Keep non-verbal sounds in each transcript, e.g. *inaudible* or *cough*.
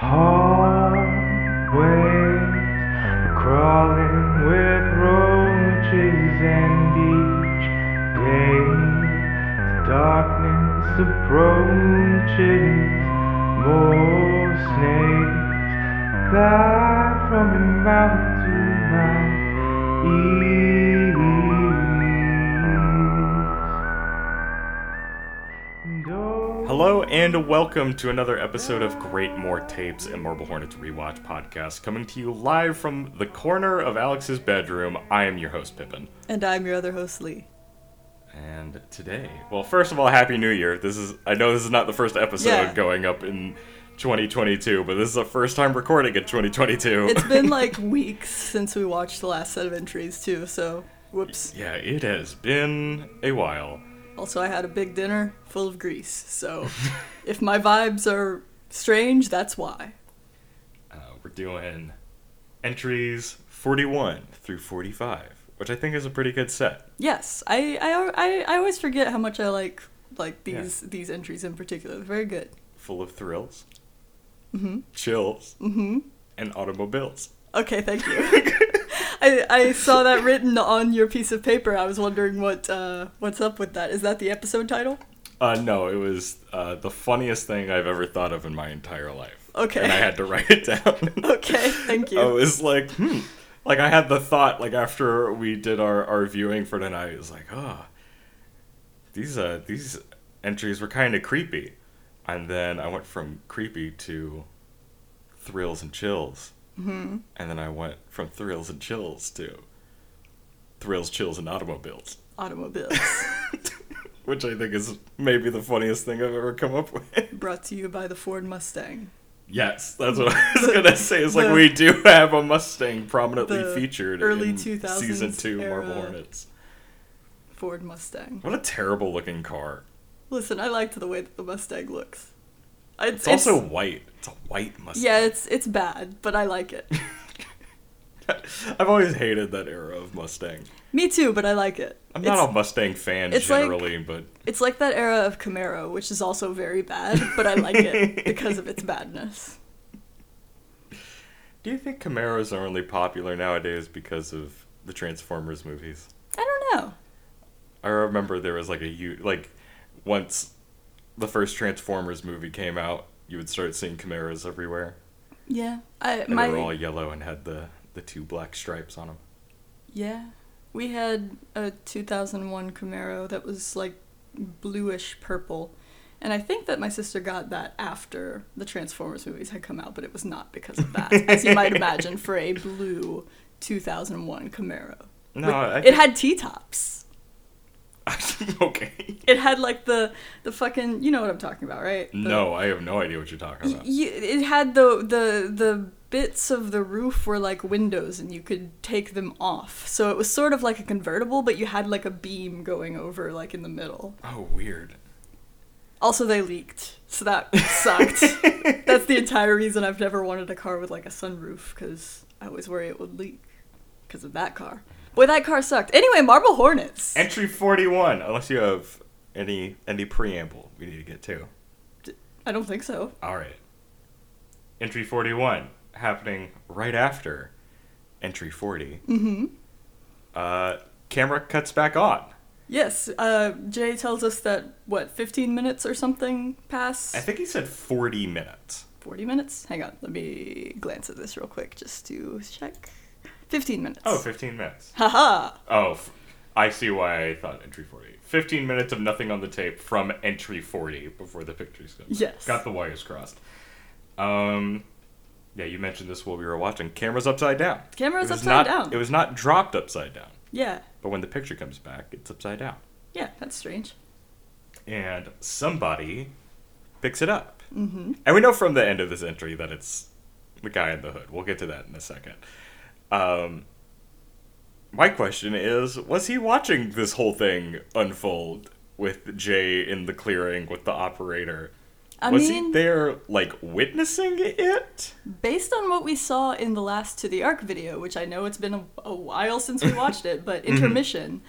Hallways crawling with roaches, and each darkness approaches. More snakes glide from mouth to my ears. And welcome to another episode of Great More Tapes and Marble Hornets Rewatch Podcast, coming to you live from the corner of Alex's bedroom. I am your host, Pippin. And I'm your other host, Lee. And today, well, first of all, Happy New Year. This is, I know this is not the first episode Yeah. going up in 2022, but this is the first time recording in 2022. It's been *laughs* like weeks since we watched the last set of entries, too, so whoops. yeah, it has been a while. Also, I had a big dinner full of grease, so if my vibes are strange, that's why. Uh, we're doing entries 41 through 45, which I think is a pretty good set. Yes, I, I, I, I always forget how much I like like these these entries in particular. They're very good. full of thrills, Mm-hmm. chills, Mm-hmm. and automobiles. Okay, thank you. *laughs* I, I saw that written on your piece of paper. I was wondering what uh, what's up with that. Is that the episode title? Uh, no, it was uh, the funniest thing I've ever thought of in my entire life. Okay. And I had to write it down. *laughs* Okay, thank you. I was like, hmm. Like, I had the thought, like, after we did our, our viewing for tonight, it was like, oh, these, uh, these entries were kind of creepy. And then I went from creepy to thrills and chills. Hmm And then I went from thrills and chills to thrills, chills, and automobiles. Automobiles. *laughs* Which I think is maybe the funniest thing I've ever come up with. Brought to you by the Ford Mustang. Yes, that's what I was gonna say. It's like we do have a Mustang prominently featured early in 2000s season two Marble. Hornets. Ford Mustang. What a terrible looking car. Listen, I liked the way that the Mustang looks. It's, It's also white. It's a white Mustang. yeah, it's it's bad, but I like it. *laughs* I've always hated that era of Mustang. Me too, but I like it. I'm it's, not a Mustang fan it's like- generally, but It's like that era of Camaro, which is also very bad, but I like it *laughs* because of its badness. do you think Camaros are only popular nowadays because of the Transformers movies? I don't know. I remember there was like a you like once the first Transformers movie came out, you would start seeing Camaros everywhere. Yeah, I And my they were all yellow and had the the two black stripes on them. yeah. We had a 2001 Camaro that was like bluish purple. And I think that my sister got that after the Transformers movies had come out, but it was not because of that, as you might imagine, for a blue 2001 Camaro. *laughs* No, With- I it had T tops. *laughs* okay. It had like the the fucking you know what I'm talking about, right? The- No, I have no idea what you're talking about. y- it had the the the bits of the roof were like windows and you could take them off. So it was sort of like a convertible, but you had like a beam going over like in the middle. Oh, weird. Also they leaked. So that sucked. *laughs* That's the entire reason I've never wanted a car with like a sunroof cuz I always worry it would leak because of that car. Boy, that car sucked. Anyway, Marble Hornets. Entry 41, unless you have any any preamble we need to get to. I don't think so. All right. Entry 41 happening right after entry 40. Mhm. Uh camera cuts back on. Yes, uh, Jay tells us that what 15 minutes or something pass. I think he said 40 minutes. 40 minutes? Hang on, let me glance at this real quick just to check. 15 minutes. Oh, 15 minutes. Haha! Oh, f- I see why I thought entry 40. 15 minutes of nothing on the tape from entry 40 before the pictures come. Yes. Got the wires crossed. Um, yeah, you mentioned this while we were watching. Camera's upside down. Camera's upside not- down. It was not dropped upside down, Yeah, but when the picture comes back, it's upside down. yeah, that's strange. And somebody picks it up. Mm-hmm. And we know from the end of this entry that it's the guy in the hood. We'll get to that in a second. Um, my question is was he watching this whole thing unfold with Jay in the clearing with the operator? I was mean, he there, like, witnessing it? based on what we saw in the last To the Ark video, which I know it's been a, a while since we watched it, but *laughs* intermission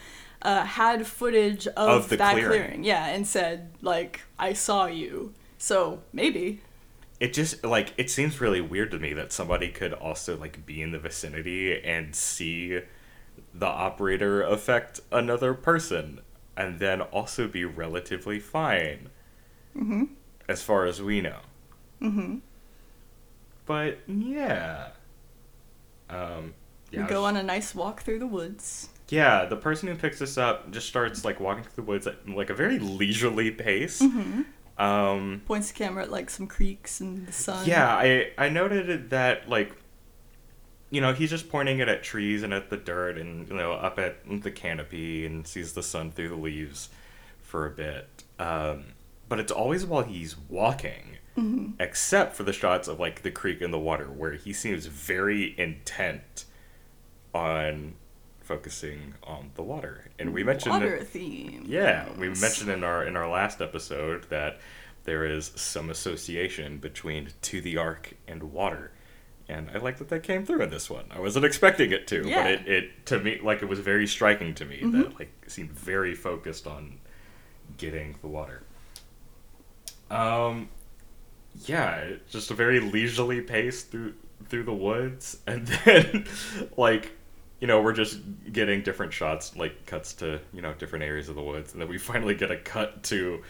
uh, had footage of, Mm-hmm. Of the that clearing. clearing. Yeah, and said, like, I saw you. So maybe. It just like it seems really weird to me that somebody could also like be in the vicinity and see the operator affect another person and then also be relatively fine Mm-hmm. as far as we know. Mm-hmm. But yeah. Um yeah, we go on a nice walk through the woods. Yeah, the person who picks us up just starts like walking through the woods at like a very leisurely pace. Mm-hmm. Um Points the camera at like some creeks and the sun. Yeah, I I noted that like you know, he's just pointing it at trees and at the dirt and you know, up at the canopy and sees the sun through the leaves for a bit. Um but it's always while he's walking. Mhm. Except for the shots of like the creek and the water where he seems very intent on focusing on the water. And we mentioned that- water theme. yeah, we mentioned in our in our last episode that there is some association between to the ark and water. And I like that that came through in this one. I wasn't expecting it to, Yeah. but it, it to me like it was very striking to me Mhm. that like seemed very focused on getting the water. Um yeah, just a very leisurely pace through through the woods *laughs* and then like you know, we're just getting different shots, like cuts to, you know, different areas of the woods, and then we *laughs* finally get a cut to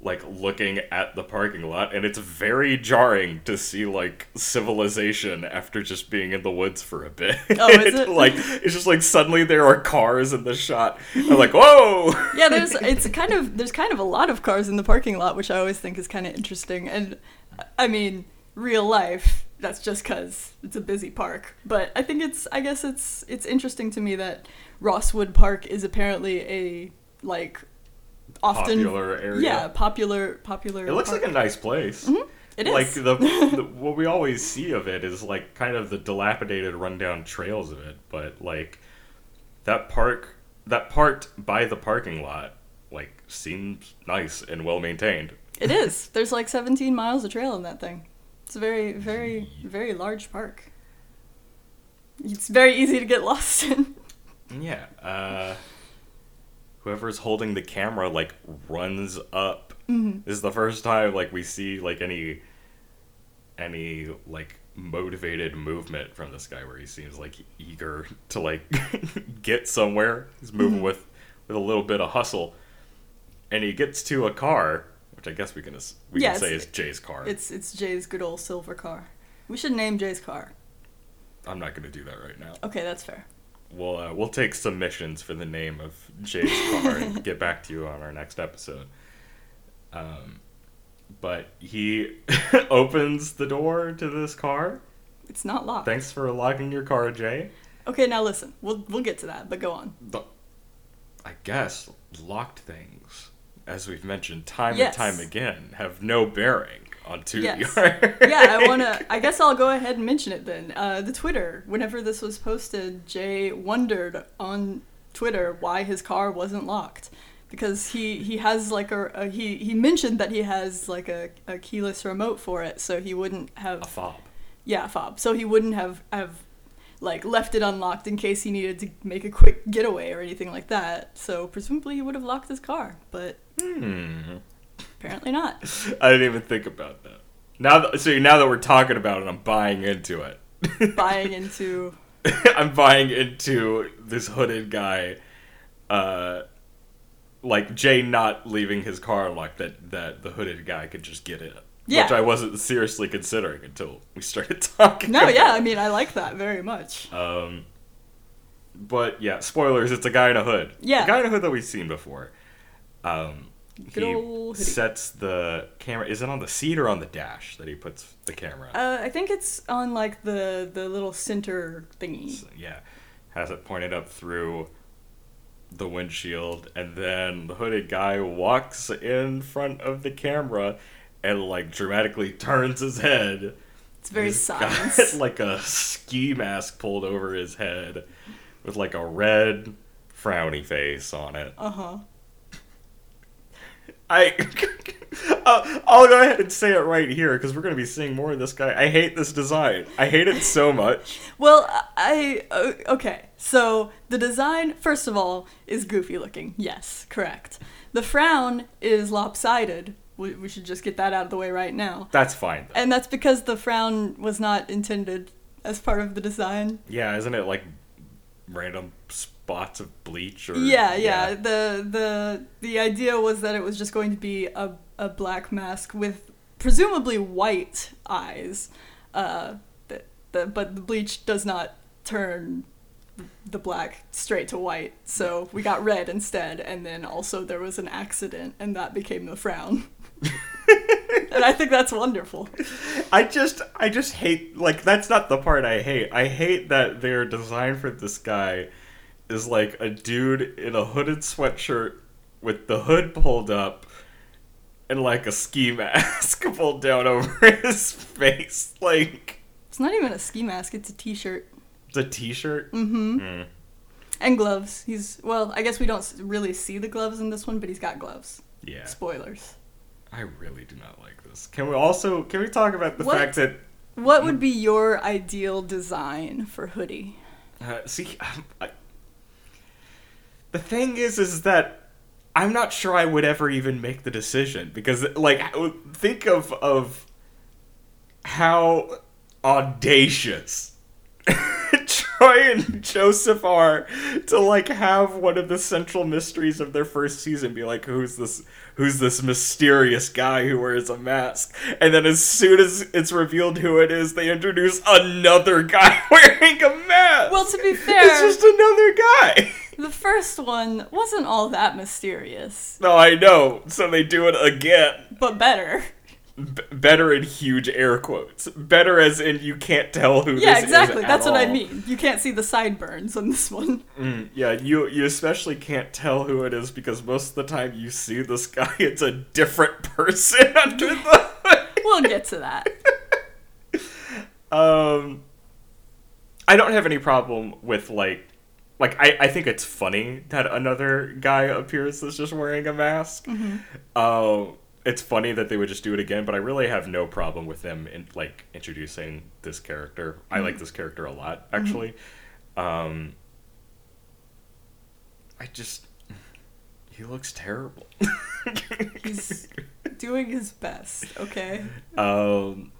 like looking at the parking lot, and it's very jarring to see like civilization after just being in the woods for a bit. Oh, is *laughs* it? like it's just like suddenly there are cars in the shot. I'm like, whoa! yeah, there's it's kind of there's kind of a lot of cars in the parking lot, which I always think is kind of interesting. And I mean, real life, that's just because it's a busy park. But I think it's I guess it's it's interesting to me that Rosswood Park is apparently a like often Popular area. yeah popular popular. It looks park. like a nice place. Mm-hmm. It is like the, *laughs* the what we always see of it is like kind of the dilapidated rundown trails of it but like that park that part by the parking lot like seems nice and well maintained It is. *laughs* There's like 17 miles of trail in that thing. It's a very, very, very large park. It's very easy to get lost in. yeah uh whoever's holding the camera like runs up Mhm. this is the first time like we see like any any like motivated movement from this guy where he seems like eager to like *laughs* get somewhere he's moving Mhm. with with a little bit of hustle and he gets to a car which i guess we can we Yeah, can say is jay's car It's it's Jay's good old silver car. We should name Jay's car. i'm not going to do that right now Okay, that's fair. we'll uh, we'll take submissions for the name of jay's car and *laughs* get back to you on our next episode um but he *laughs* opens the door to this car It's not locked. Thanks for locking your car, Jay. Okay, now listen. We'll we'll get to that, but go on. The, I guess locked things, as we've mentioned time Yes. and time again, have no bearing on to Yes. yeah, I *laughs* wanna. I guess I'll go ahead and mention it then. Uh, the Twitter. Whenever this was posted, Jay wondered on Twitter why his car wasn't locked, because he he has like a, a he he mentioned that he has like a, a keyless remote for it, so he wouldn't have a fob. yeah fob, so he wouldn't have have like left it unlocked in case he needed to make a quick getaway or anything like that. So presumably he would have locked his car, but Hmm. apparently not. *laughs* I didn't even think about that. Now, that, see, now that we're talking about it, I'm buying into it. *laughs* Buying into *laughs* I'm buying into this hooded guy, uh, like Jay not leaving his car unlocked. That that the hooded guy could just get in. Yeah. Which I wasn't seriously considering until we started talking. no, yeah, it. I mean I like that very much. Um, but yeah, spoilers. It's a guy in a hood. Yeah. a guy in a hood that we've seen before. Um, Good he sets the camera. Is it on the seat or on the dash that he puts the camera? Uh, I think it's on like the the little center thingy. So, yeah, has it pointed up through the windshield, and then the hooded guy walks in front of the camera and like dramatically *laughs* turns his head. It's very got, *laughs* like a ski mask pulled over his head with like a red frowny face on it. Uh huh. I *laughs* uh, I'll go ahead and say it right here because we're gonna be seeing more of this guy. I hate this design. I hate it so much. Well, I uh, okay. So the design, first of all, is goofy looking. Yes, correct. The frown is lopsided, We, we should just get that out of the way right now. That's fine. Though. And that's because the frown was not intended as part of the design. yeah, isn't it like random spots of bleach or Yeah, yeah. The the the idea was that it was just going to be a a black mask with presumably white eyes. Uh, the, the but the bleach does not turn the black straight to white, so we got red instead. And then also there was an accident, and that became the frown. *laughs* *laughs* *laughs* and I think that's wonderful. I just I just hate like that's not the part I hate. I hate that their design for this guy is like a dude in a hooded sweatshirt with the hood pulled up and like a ski *laughs* mask pulled down over *laughs* his face. Like It's not even a ski mask; it's a t-shirt it's a t-shirt. Mm-hmm. Mm. and gloves. He's well. I guess we don't really see the gloves in this one, but he's got gloves. Yeah. Spoilers. I really do not like this. Can we also can we talk about the What? fact that What would be your ideal design for hoodie? Uh, see, I, the thing is, is that I'm not sure I would ever even make the decision because, like, think of of how audacious Troy and Joseph are to like have one of the central mysteries of their first season be like, who's this? Who's this mysterious guy who wears a mask? And then as soon as it's revealed who it is, they introduce another guy *laughs* wearing a mask. Well, to be fair, It's just another guy. *laughs* the first one wasn't all that mysterious, No, I know. So they do it again. but better. B- better in huge air quotes. Better as in you can't tell who Yeah, this exactly. That's what I mean. You can't see the sideburns on this one. Mm, yeah, you you especially can't tell who it is because most of the time you see this *laughs* guy, it's a different person *laughs* under the. We'll get to that. *laughs* Um, I don't have any problem with like, like I, I think it's funny that another guy appears that's just wearing a mask. Uh, it's funny that they would just do it again, but I really have no problem with them in like introducing this character. I like this character a lot, actually. Um, I just he looks terrible. *laughs* He's doing his best. Okay. um,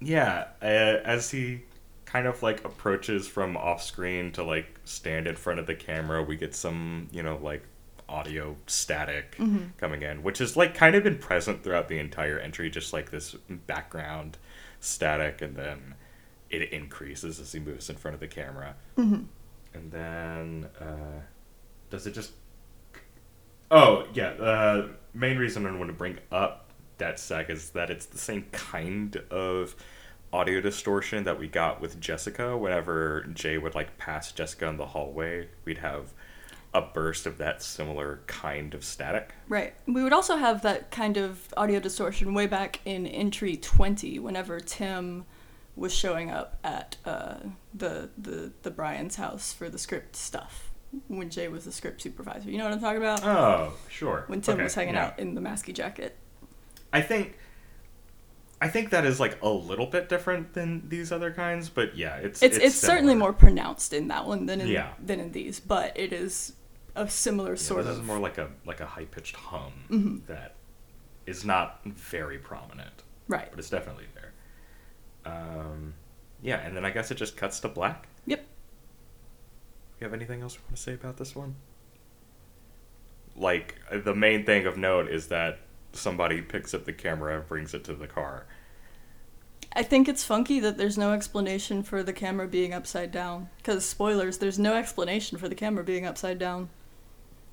yeah, uh, as he kind of like approaches from off screen to like stand in front of the camera, we get some, you know, like audio static mm-hmm. coming in, which has like kind of been present throughout the entire entry, just like this background static, and then it increases as he moves in front of the camera. Mm-hmm. And then, uh, does it just Oh yeah, the main reason I want to bring up that sec is that it's the same kind of audio distortion that we got with Jessica. Whenever Jay would like pass Jessica in the hallway, we'd have a burst of that similar kind of static. Right. We would also have that kind of audio distortion way back in entry 20 whenever Tim was showing up at uh, the, the the Brian's house for the script stuff when Jay was the script supervisor. You know what I'm talking about? Oh, sure. when Tim Okay, was hanging yeah. out in the masky jacket. I think I think that is like a little bit different than these other kinds, but yeah, it's It's it's, certainly more pronounced in that one than in Yeah. than in these, but it is a similar Yeah, sort this of is more like a like a high pitched hum Mhm. that is not very prominent. right. but it's definitely there. Um, yeah, and then I guess it just cuts to black. Yep. Do you have anything else you want to say about this one? Like uh, the main thing of note is that somebody picks up the camera and brings it to the car. I think it's funky that there's no explanation for the camera being upside down. Because spoilers, there's no explanation for the camera being upside down.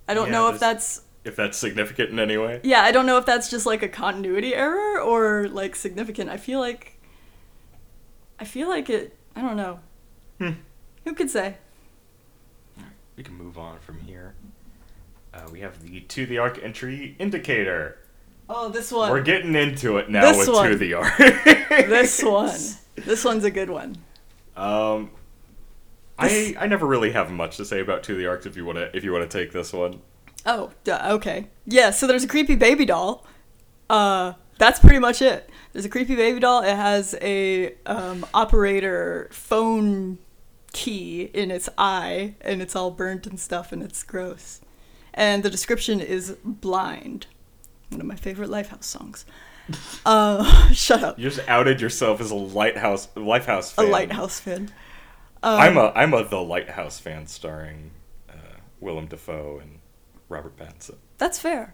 I don't Yeah, know if that's If that's significant in any way. yeah, I don't know if that's just like a continuity error or like significant. I feel like I feel like it. I don't know. Hmm. Who could say? We can move on from here. Uh, we have the to the ark entry indicator. Oh, this one. We're getting into it now This with one. to the ark. this *laughs* one. This one's a good one. Um, I I never really have much to say about to the arks. If you want to, if you want to take this one, Oh, duh, okay. Yeah, so there's a creepy baby doll. Uh, that's pretty much it. There's a creepy baby doll. It has a um, operator phone key in its eye, and it's all burnt and stuff, and it's gross. And the description is blind. one of my favorite Lifehouse songs. Uh, *laughs* shut up. You just outed yourself as a lighthouse Lifehouse A. Lighthouse fan. Um, I'm a I'm a The Lighthouse fan starring uh, Willem Dafoe and Robert Pattinson. That's fair.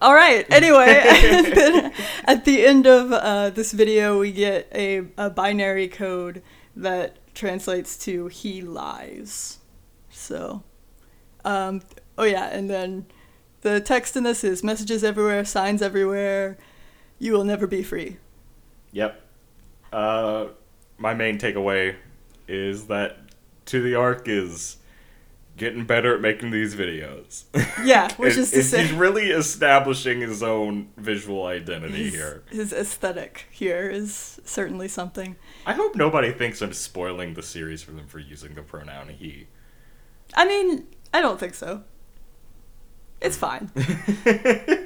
All right. *laughs* Anyway, *laughs* at the end of uh, this video, we get a, a binary code that translates to "he lies." So, um, oh yeah, and then the text in this is messages everywhere, signs everywhere. You will never be free. Yep. Uh, my main takeaway is that To the ark is getting better at making these videos. *laughs* Yeah, which is to say, he's really establishing his own visual identity his, here. his aesthetic here is certainly something. I hope nobody thinks I'm spoiling the series for them for using the pronoun he. I mean, I don't think so. It's fine.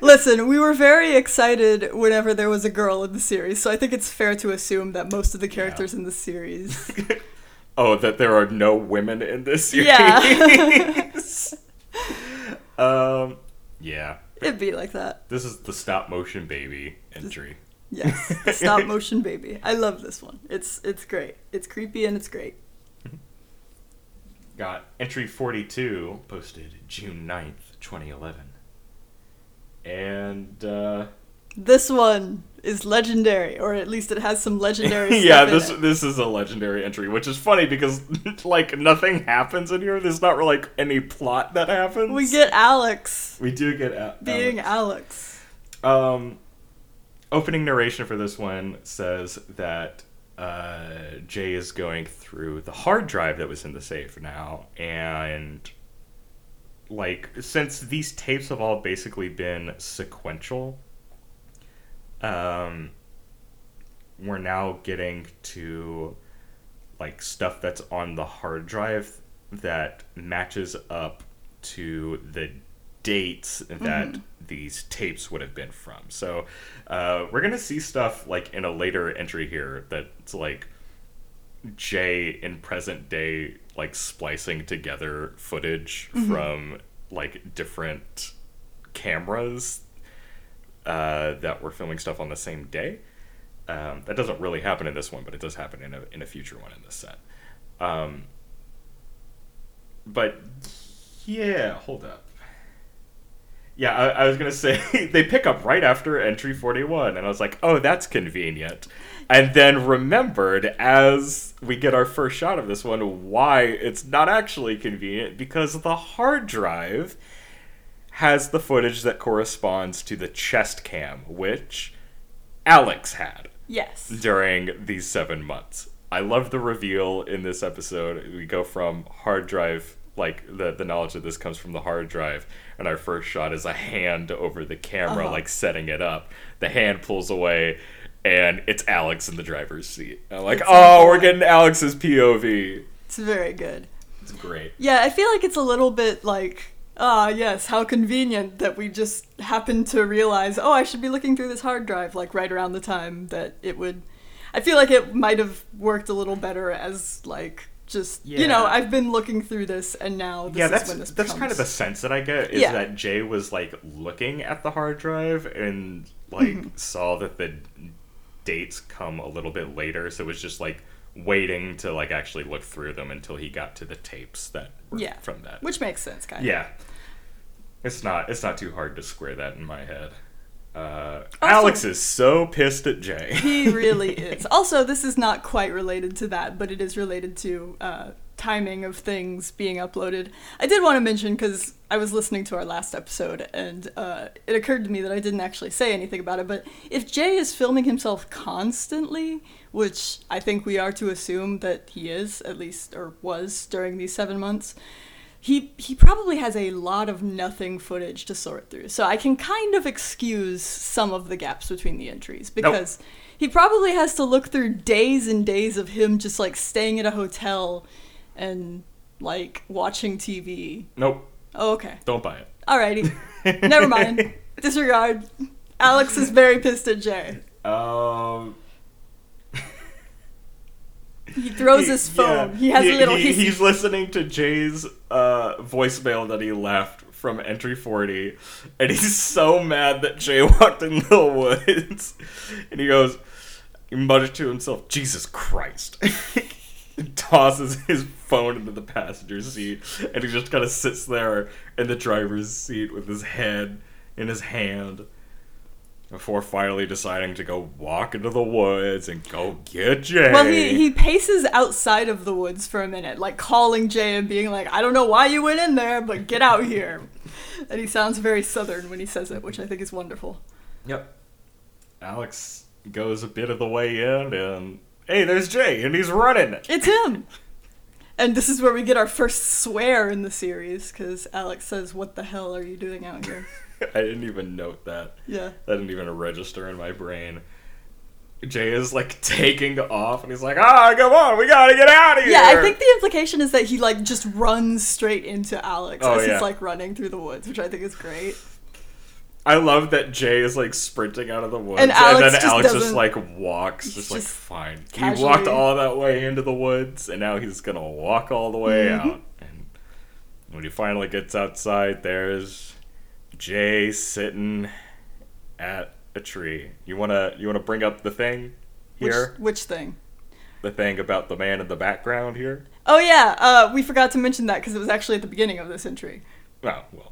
Listen, we were very excited whenever there was a girl in the series, so I think it's fair to assume that most of the characters in the series. *laughs* oh, that there are no women in this series. Yeah. *laughs* um. Yeah. It'd be like that. This is the stop motion baby entry. Yes. the Stop *laughs* motion baby. I love this one. It's it's great. It's creepy and it's great. Got entry 42 posted June 9th, 2011. And, uh, This one is legendary, or at least it has some legendary *laughs* stuff yeah, this it. this is a legendary entry, which is funny because *laughs* like nothing happens in here. There's not really like any plot that happens. We get Alex we do get a- being Alex. Alex. Um, opening narration for this one says that uh, Jay is going through the hard drive that was in the safe now, and like since these tapes have all basically been sequential, um, we're now getting to like stuff that's on the hard drive that matches up to the dates that these tapes would have been from. So uh, we're gonna see stuff like in a later entry here that's like Jay in present day like splicing together footage from like different cameras uh, that were filming stuff on the same day. Um, that doesn't really happen in this one, but it does happen in a in a future one in this set. Um, but yeah, hold up. Yeah, I, I was gonna *laughs* say they pick up right after entry forty one, and I was like, oh, that's convenient. And then remembered as we get our first shot of this one why it's not actually convenient because the hard drive has the footage that corresponds to the chest cam, which Alex had Yes. during these seven months. I love the reveal in this episode. We go from hard drive, like the the knowledge that this comes from the hard drive, and our first shot is a hand over the camera, Uh-huh. like setting it up. The hand pulls away, and it's Alex in the driver's seat. I'm like, It's oh, we're getting Alex's POV. It's very good. It's great. Yeah, I feel like it's a little bit like, ah, yes, how convenient that we just happened to realize, oh, I should be looking through this hard drive, like right around the time that it would. I feel like it might have worked a little better as, like, just, you know, I've been looking through this and now this yeah, is that's when this that's kind of the sense that I get is Yeah. that Jay was like looking at the hard drive and like Mm-hmm. saw that the dates come a little bit later, so it was just like waiting to like actually look through them until he got to the tapes that were Yeah. from that. Which makes sense, kind of. yeah, it's not it's not too hard to square that in my head. Uh, Also- Alex is so pissed at Jay. He really *laughs* is. Also, this is not quite related to that, but it is related to uh, timing of things being uploaded. I did want to mention because I was listening to our last episode and uh, it occurred to me that I didn't actually say anything about it. But if Jay is filming himself constantly, which I think we are to assume that he is, at least, or was during these seven months, he he probably has a lot of nothing footage to sort through. So I can kind of excuse some of the gaps between the entries because he probably has to look through days and days of him just like staying at a hotel and like watching TV. nope, Oh, okay. don't buy it. Alrighty. *laughs* Never mind. Disregard. Alex is very pissed at Jay. Um, *laughs* He throws yeah, his phone. he has a little he- He's listening to Jay's uh, voicemail that he left from entry 40 and he's so mad that Jay *laughs* walked in the woods and he goes he mutters to himself Jesus Christ tosses his phone into the passenger seat and he just kind of sits there in the driver's seat with his head in his hand before finally deciding to go walk into the woods and go get Jay. Well, he, he paces outside of the woods for a minute, like calling Jay and being like, I don't know why you went in there, but get out here. And he sounds very southern when he says it, which I think is wonderful. Yep. Alex goes a bit of the way in and hey, there's Jay and he's running. It's him! And this is where we get our first swear in the series, because Alex says, What the hell are you doing out here? *laughs* I didn't even note that. Yeah. That didn't even register in my brain. Jay is like taking off and he's like, ah, come on, we gotta get out of here. Yeah, I think the implication is that he like just runs straight into Alex Oh, as yeah. he's like running through the woods, which I think is great. I love that Jay is like sprinting out of the woods And Alex then just Alex just like walks, just like just fine. He walked all that way into the woods and now he's gonna walk all the way Mm-hmm. out. And when he finally gets outside, there's Jay sitting at a tree. You wanna you wanna bring up the thing Which, here? which thing? The thing about the man in the background here? Oh yeah, uh, we forgot to mention that because it was actually at the beginning of this entry. Oh well.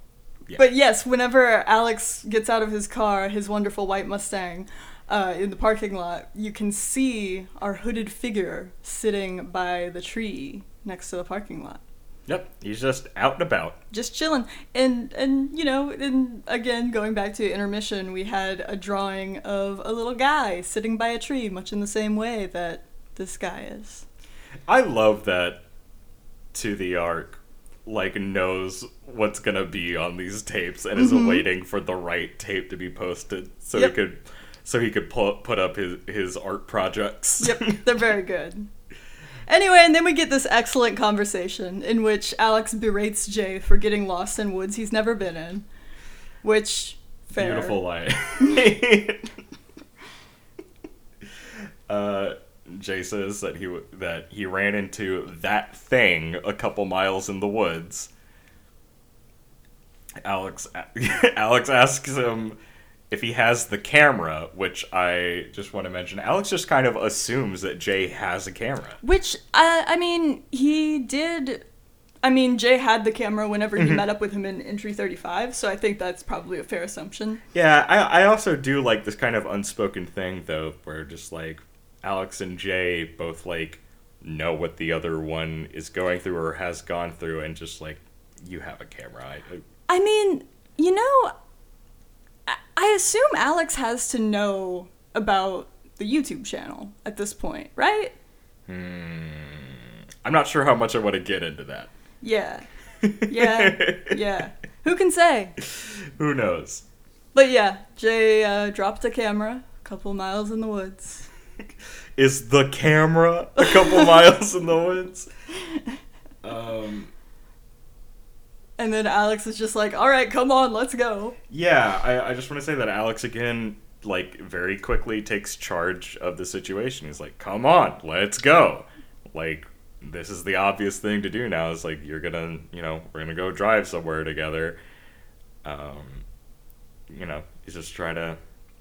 Yeah. But yes, whenever Alex gets out of his car, his wonderful white Mustang, uh, in the parking lot, you can see our hooded figure sitting by the tree next to the parking lot, Yep, he's just out and about. just chilling. And and you know, and again, going back to intermission, we had a drawing of a little guy sitting by a tree, much in the same way that this guy is. I love that to the ark like knows what's gonna be on these tapes and is waiting for the right tape to be posted so Yep. he could so he could put put up his his art projects. Yep, *laughs* they're very good. Anyway, and then we get this excellent conversation in which Alex berates Jay for getting lost in woods he's never been in. Which, fair. Beautiful line. *laughs* *laughs* uh, Jay says that he that he ran into that thing a couple miles in the woods. Alex *laughs* Alex asks him if he has the camera, which I just want to mention. Alex just kind of assumes that Jay has a camera. Which, uh, I mean, he did. I mean, Jay had the camera whenever Mm-hmm. he met up with him in entry 35, so I think that's probably a fair assumption. Yeah, I, I also do like this kind of unspoken thing though, where just like Alex and Jay both like know what the other one is going through or has gone through, and just like you have a camera. I, I- I mean, you know, I, I assume Alex has to know about the YouTube channel at this point, right? Hmm. I'm not sure how much I want to get into that. Yeah. *laughs* Yeah. yeah. Who can say? Who knows? But yeah, Jay uh, dropped a camera a couple miles in the woods. *laughs* Is the camera a couple *laughs* miles in the woods? Um, And then Alex is just like, all right, come on, let's go. yeah, I, I just want to say that Alex again, like, very quickly takes charge of the situation. He's like, come on, let's go. Like, this is the obvious thing to do now. Is like, you're gonna, you know, we're gonna go drive somewhere together. Um, you know, he's just trying to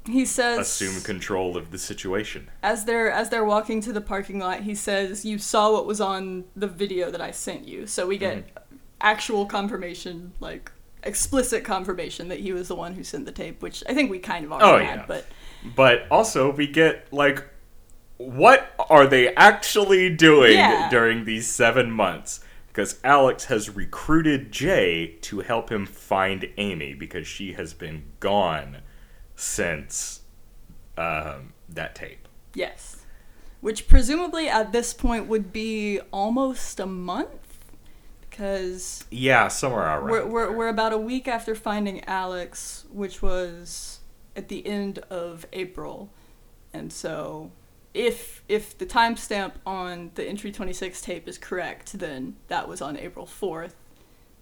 He says, assume control of the situation. as they're as they're walking to the parking lot, he says, "You saw what was on the video that I sent you." So we get mm-hmm. actual confirmation, like explicit confirmation that he was the one who sent the tape, which I think we kind of already Oh, had. yeah. But But also, we get like, what are they actually doing Yeah. during these seven months? Because Alex has recruited Jay to help him find Amy because she has been gone since um, that tape. yes, which presumably at this point would be almost a month, because Yeah, somewhere around. we're, we're we're about a week after finding Alex, which was at the end of April, and so if if the timestamp on the entry 26 tape is correct, then that was on April 4th.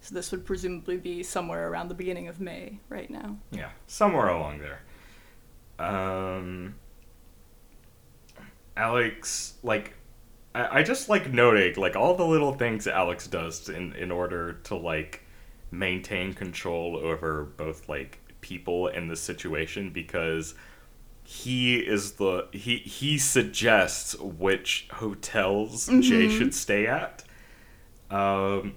So this would presumably be somewhere around the beginning of May right now. Yeah, somewhere along there. Um, Alex, like, I, I just like noting like all the little things Alex does in in order to like maintain control over both like people and the situation because he is the he he suggests which hotels Jay should stay at. Um,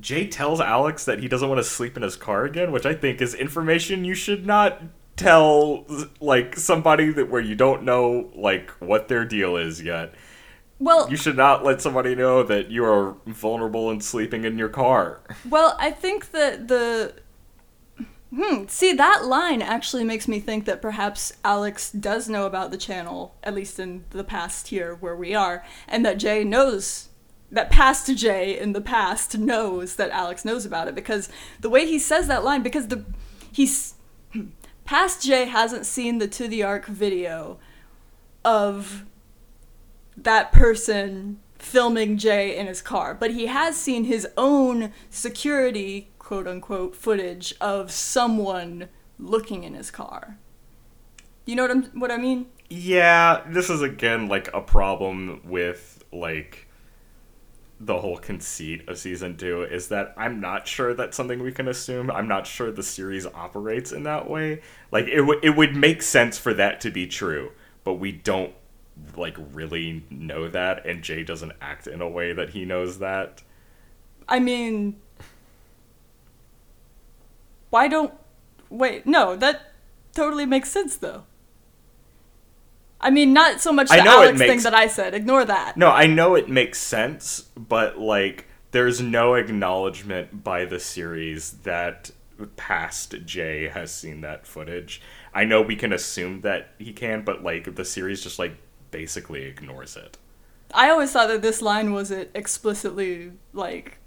Jay tells Alex that he doesn't want to sleep in his car again, which I think is information you should not tell like somebody that where you don't know like what their deal is yet. Well, You should not let somebody know that you are vulnerable and sleeping in your car. Well, I think that the. Hmm, see, that line actually makes me think that perhaps Alex does know about the channel, at least in the past here where we are, and that Jay knows. That past Jay in the past knows that Alex knows about it because the way he says that line, because the. He's. *clears throat* Past Jay hasn't seen the To the Ark video of that person filming Jay in his car, but he has seen his own security, quote unquote, footage of someone looking in his car. You know what I'm what I mean? Yeah, this is again like a problem with like the whole conceit of season two is that I'm not sure that's something we can assume. I'm not sure the series operates in that way. Like it would it would make sense for that to be true, but we don't like really know that and Jay doesn't act in a way that he knows that. I mean why don't wait, no, that totally makes sense though. I mean, not so much the I know Alex thing that I said. Ignore that. No, I know it makes sense, but like there's no acknowledgement by the series that past Jay has seen that footage. I know we can assume that he can, but like the series just like basically ignores it. I always thought that this line wasn't explicitly like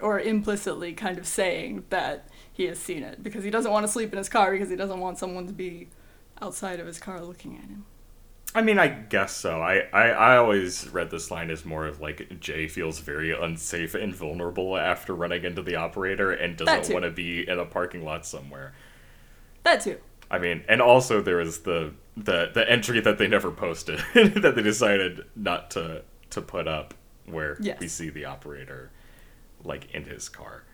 or implicitly kind of saying that he has seen it because he doesn't want to sleep in his car because he doesn't want someone to be outside of his car looking at him. I mean, I guess so. I, I, I always read this line as more of like Jay feels very unsafe and vulnerable after running into the operator and doesn't want to be in a parking lot somewhere. That too. I mean, and also there was the the the entry that they never posted *laughs* that they decided not to to put up where Yes. we see the operator like in his car.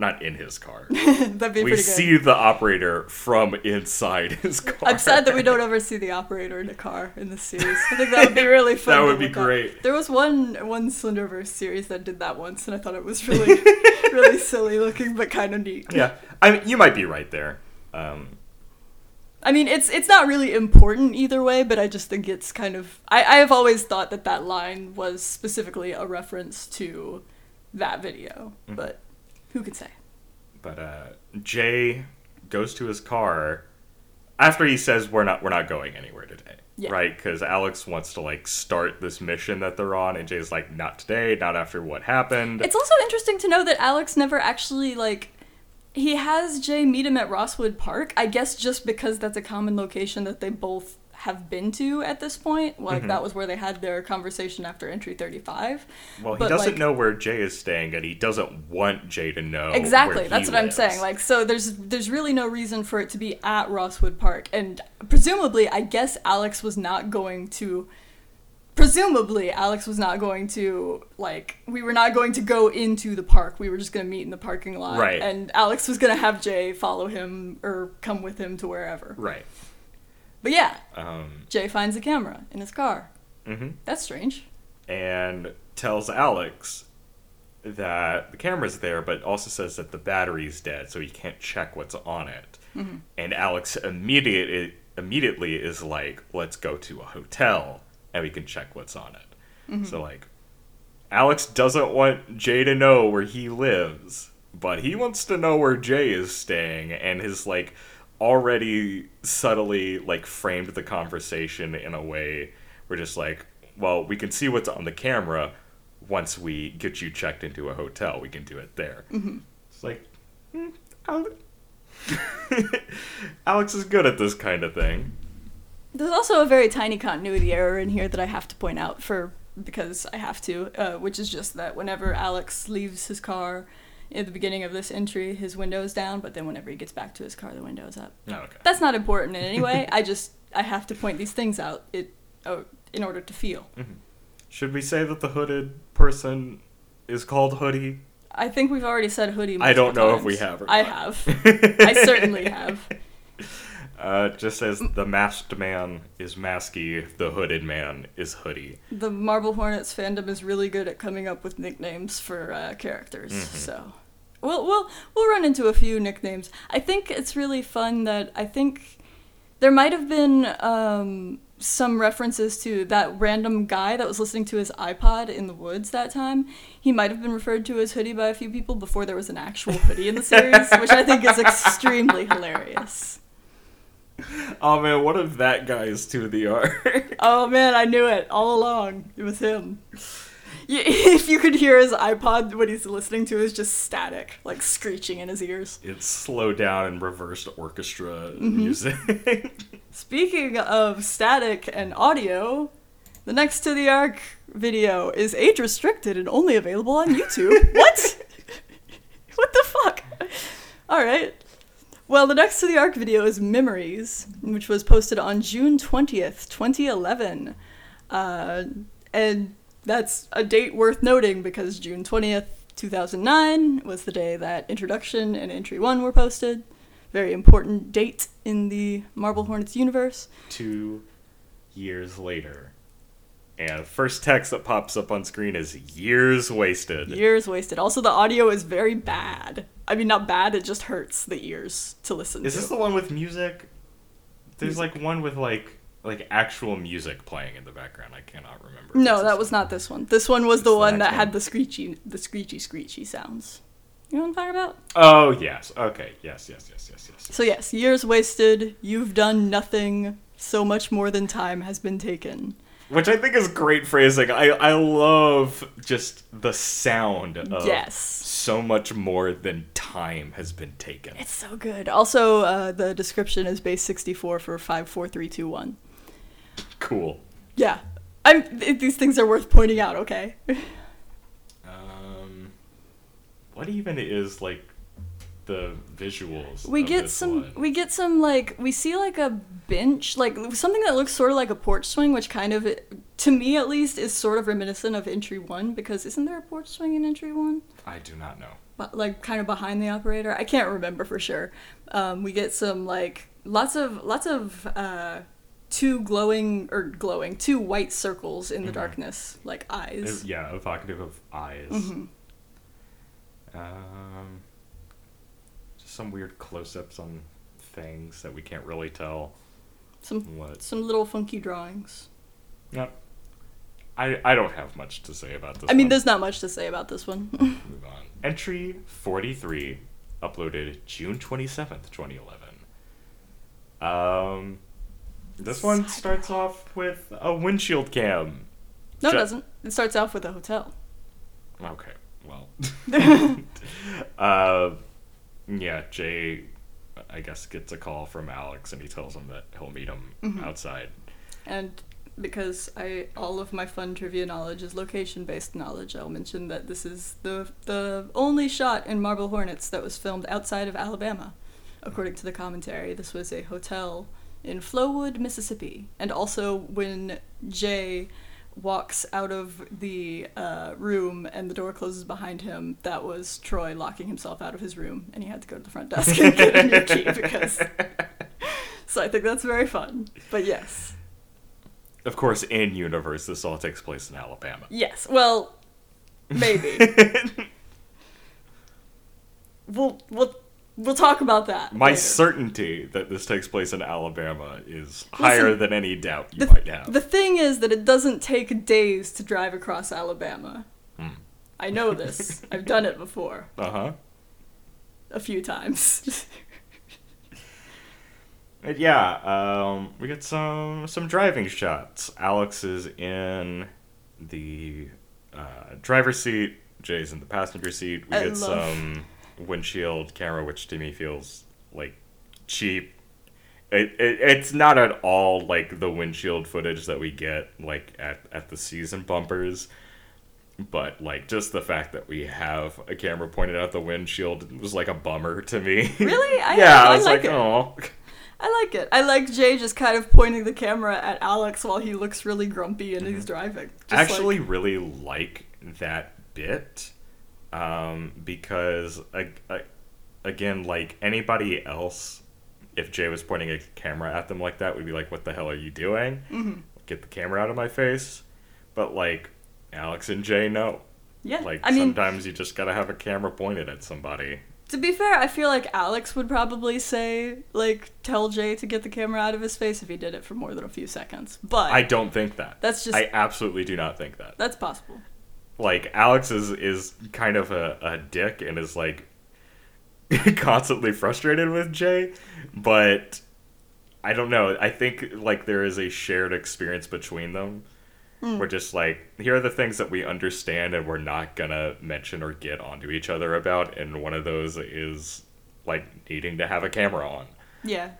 Not in his car. *laughs* That'd be we pretty good. see the operator from inside his car. I'm sad that we don't *laughs* ever see the operator in a car in this series. I think that would be really *laughs* fun. That would be up. great. There was one one Slenderverse series that did that once, and I thought it was really really silly looking, but kind of neat. Yeah. I mean, you might be right there. Um I mean, it's it's not really important either way, but I just think it's kind of. I, I have always thought that that line was specifically a reference to that video, Mm-hmm. but who could say? but uh Jay goes to his car after he says we're not we're not going anywhere today. Yeah. Right? Cuz Alex wants to like start this mission that they're on and Jay's like not today, not after what happened. It's also interesting to know that Alex never actually like. He has Jay meet him at Rosswood Park. I guess just because that's a common location that they both have been to at this point. Like Mm-hmm. that was where they had their conversation after entry 35. Well, he But, doesn't like- know where Jay is staying, and he doesn't want Jay to know. Exactly. That's what I'm saying. Like, so there's there's really no reason for it to be at Rosswood Park, and presumably, I guess Alex was not going to. Presumably, Alex was not going to like. We were not going to go into the park. We were just going to meet in the parking lot, Right. And Alex was going to have Jay follow him or come with him to wherever. right. But yeah, Um, Jay finds a camera in his car. mhm. That's strange. and tells Alex that the camera's there, but also says that the battery's dead, so he can't check what's on it. And Alex immediately immediately is like, "Let's go to a hotel and we can check what's on it." So like, Alex doesn't want Jay to know where he lives, but he wants to know where Jay is staying, and his like already subtly like framed the conversation in a way we're just like, well, we can see what's on the camera once we get you checked into a hotel. We can do it there. It's like, Ale- *laughs* Alex is good at this kind of thing. There's also a very tiny continuity error in here that I have to point out for because I have to, uh, which is just that whenever Alex leaves his car at the beginning of this entry, his window is down, but then whenever he gets back to his car, the window is up. Oh, okay. That's not important in any way. I just I have to point these things out it oh, in order to feel. Mm-hmm. Should we say that the hooded person is called Hoodie? I think we've already said hoodie. I don't know if we have or I have. *laughs* I certainly have. Uh, just says the masked man is masky, the hooded man is hoodie. The Marble Hornets fandom is really good at coming up with nicknames for uh, characters. Mm-hmm. So, we'll we'll we'll run into a few nicknames. I think it's really fun that I think there might have been um, some references to that random guy that was listening to his iPod in the woods that time. He might have been referred to as hoodie by a few people before there was an actual hoodie in the series, which I think is *laughs* extremely hilarious. *laughs* Oh man, what if that guy is to the ark? *laughs* Oh man, I knew it all along. It was him. *laughs* If you could hear his iPod, what he's listening to is just static, like screeching in his ears. it's slow down and reversed orchestra Mm-hmm. music. Speaking of static and audio, the Next to the ark video is age restricted and only available on YouTube. what? what the fuck? Alright. Well, the Next to the ark video is Memories, which was posted on June 20th, 2011. Uh, and that's a date worth noting because June 20th, 2009 was the day that Introduction and Entry 1 were posted. Very important date in the Marble Hornets universe. Two years later. And first text that pops up on screen is years wasted. Years wasted. Also, the audio is very bad. I mean, not bad, it just hurts the ears to listen Is to. this the one with music? There's Music. like one with like like actual music playing in the background. I cannot remember. no, that was one. not this one. This one was the It's the one that had the screechy, the screechy, screechy sounds. You know what I'm talking about? Oh yes. Okay. Yes. Yes. Yes. Yes. Yes. So yes, years wasted. You've done nothing. So much more than time has been taken. Which I think is great phrasing. I I love just the sound of yes. so much more than time has been taken. It's so good. Also, uh, the description is base 64 for 54321. Cool. Yeah. I'm, th- these things are worth pointing out, okay? Um, what even is like the visuals? We get some one? we get some like we see like a bench, like something that looks sort of like a porch swing, which kind of to me at least is sort of reminiscent of entry 1 because isn't there a porch swing in entry 1? I do not know. But like kind of behind the operator. I can't remember for sure. Um, we get some like lots of lots of uh, two glowing or glowing two white circles in the Mhm. darkness like eyes. Yeah, evocative of eyes. Mhm. Um, some weird close-ups on things that we can't really tell Some what. some little funky drawings. Yep. I I don't have much to say about this. I mean, one. there's not much to say about this one. *laughs* Move on. Entry 43, uploaded June 27th, 2011. Um, this one Cyberpunk. starts off with a windshield cam. no, it doesn't. It starts off with a hotel. Okay, well. *laughs* *laughs* uh, yeah, Jay, I guess, gets a call from Alex and he tells him that he'll meet him Mhm. outside. And because I all of my fun trivia knowledge is location based knowledge, I'll mention that this is the the only shot in Marble Hornets that was filmed outside of Alabama. According to the commentary, this was a hotel in Flowood, Mississippi. And also when Jay walks out of the uh, room and the door closes behind him, that was Troy locking himself out of his room and he had to go to the front desk and get a new key because *laughs* so I think that's very fun. But yes. Of course, in universe, this all takes place in Alabama. Yes. Well, *laughs* maybe. *laughs* we'll we'll we'll talk about that. My later. certainty that this takes place in Alabama is higher than any doubt you the, might have. the thing is that it doesn't take days to drive across Alabama. Hmm. I know this. *laughs* I've done it before Uh huh. a few times. *laughs* Yeah, um, we get some some driving shots. Alex is in the uh, driver's seat. Jay's in the passenger seat. We I get love- some windshield camera, which to me feels like cheap. It, it it's not at all like the windshield footage that we get like at at the season bumpers. But like just the fact that we have a camera pointed out the windshield was like a bummer to me. *laughs* Really? I- yeah, I I was like like, it. oh. I like it. I like Jay just kind of pointing the camera at Alex while he looks really grumpy and mm-hmm. he's driving. Just I actually like, really like that bit um, because I, I, again, like anybody else, if Jay was pointing a camera at them like that, we'd be like, "What the hell are you doing? Mm-hmm. Get the camera out of my face!" But like Alex and Jay, no. Yeah. Like I mean, sometimes you just gotta have a camera pointed at somebody. to be fair, I feel like Alex would probably say, like, tell Jay to get the camera out of his face if he did it for more than a few seconds. But I don't think that. that's just I absolutely do not think that. that's possible. Like Alex is is kind of a, a dick and is like *laughs* constantly frustrated with Jay, but I don't know. I think like there is a shared experience between them. Hmm. We're just like here are the things that we understand and we're not gonna mention or get onto each other about, and one of those is like needing to have a camera on. Yeah.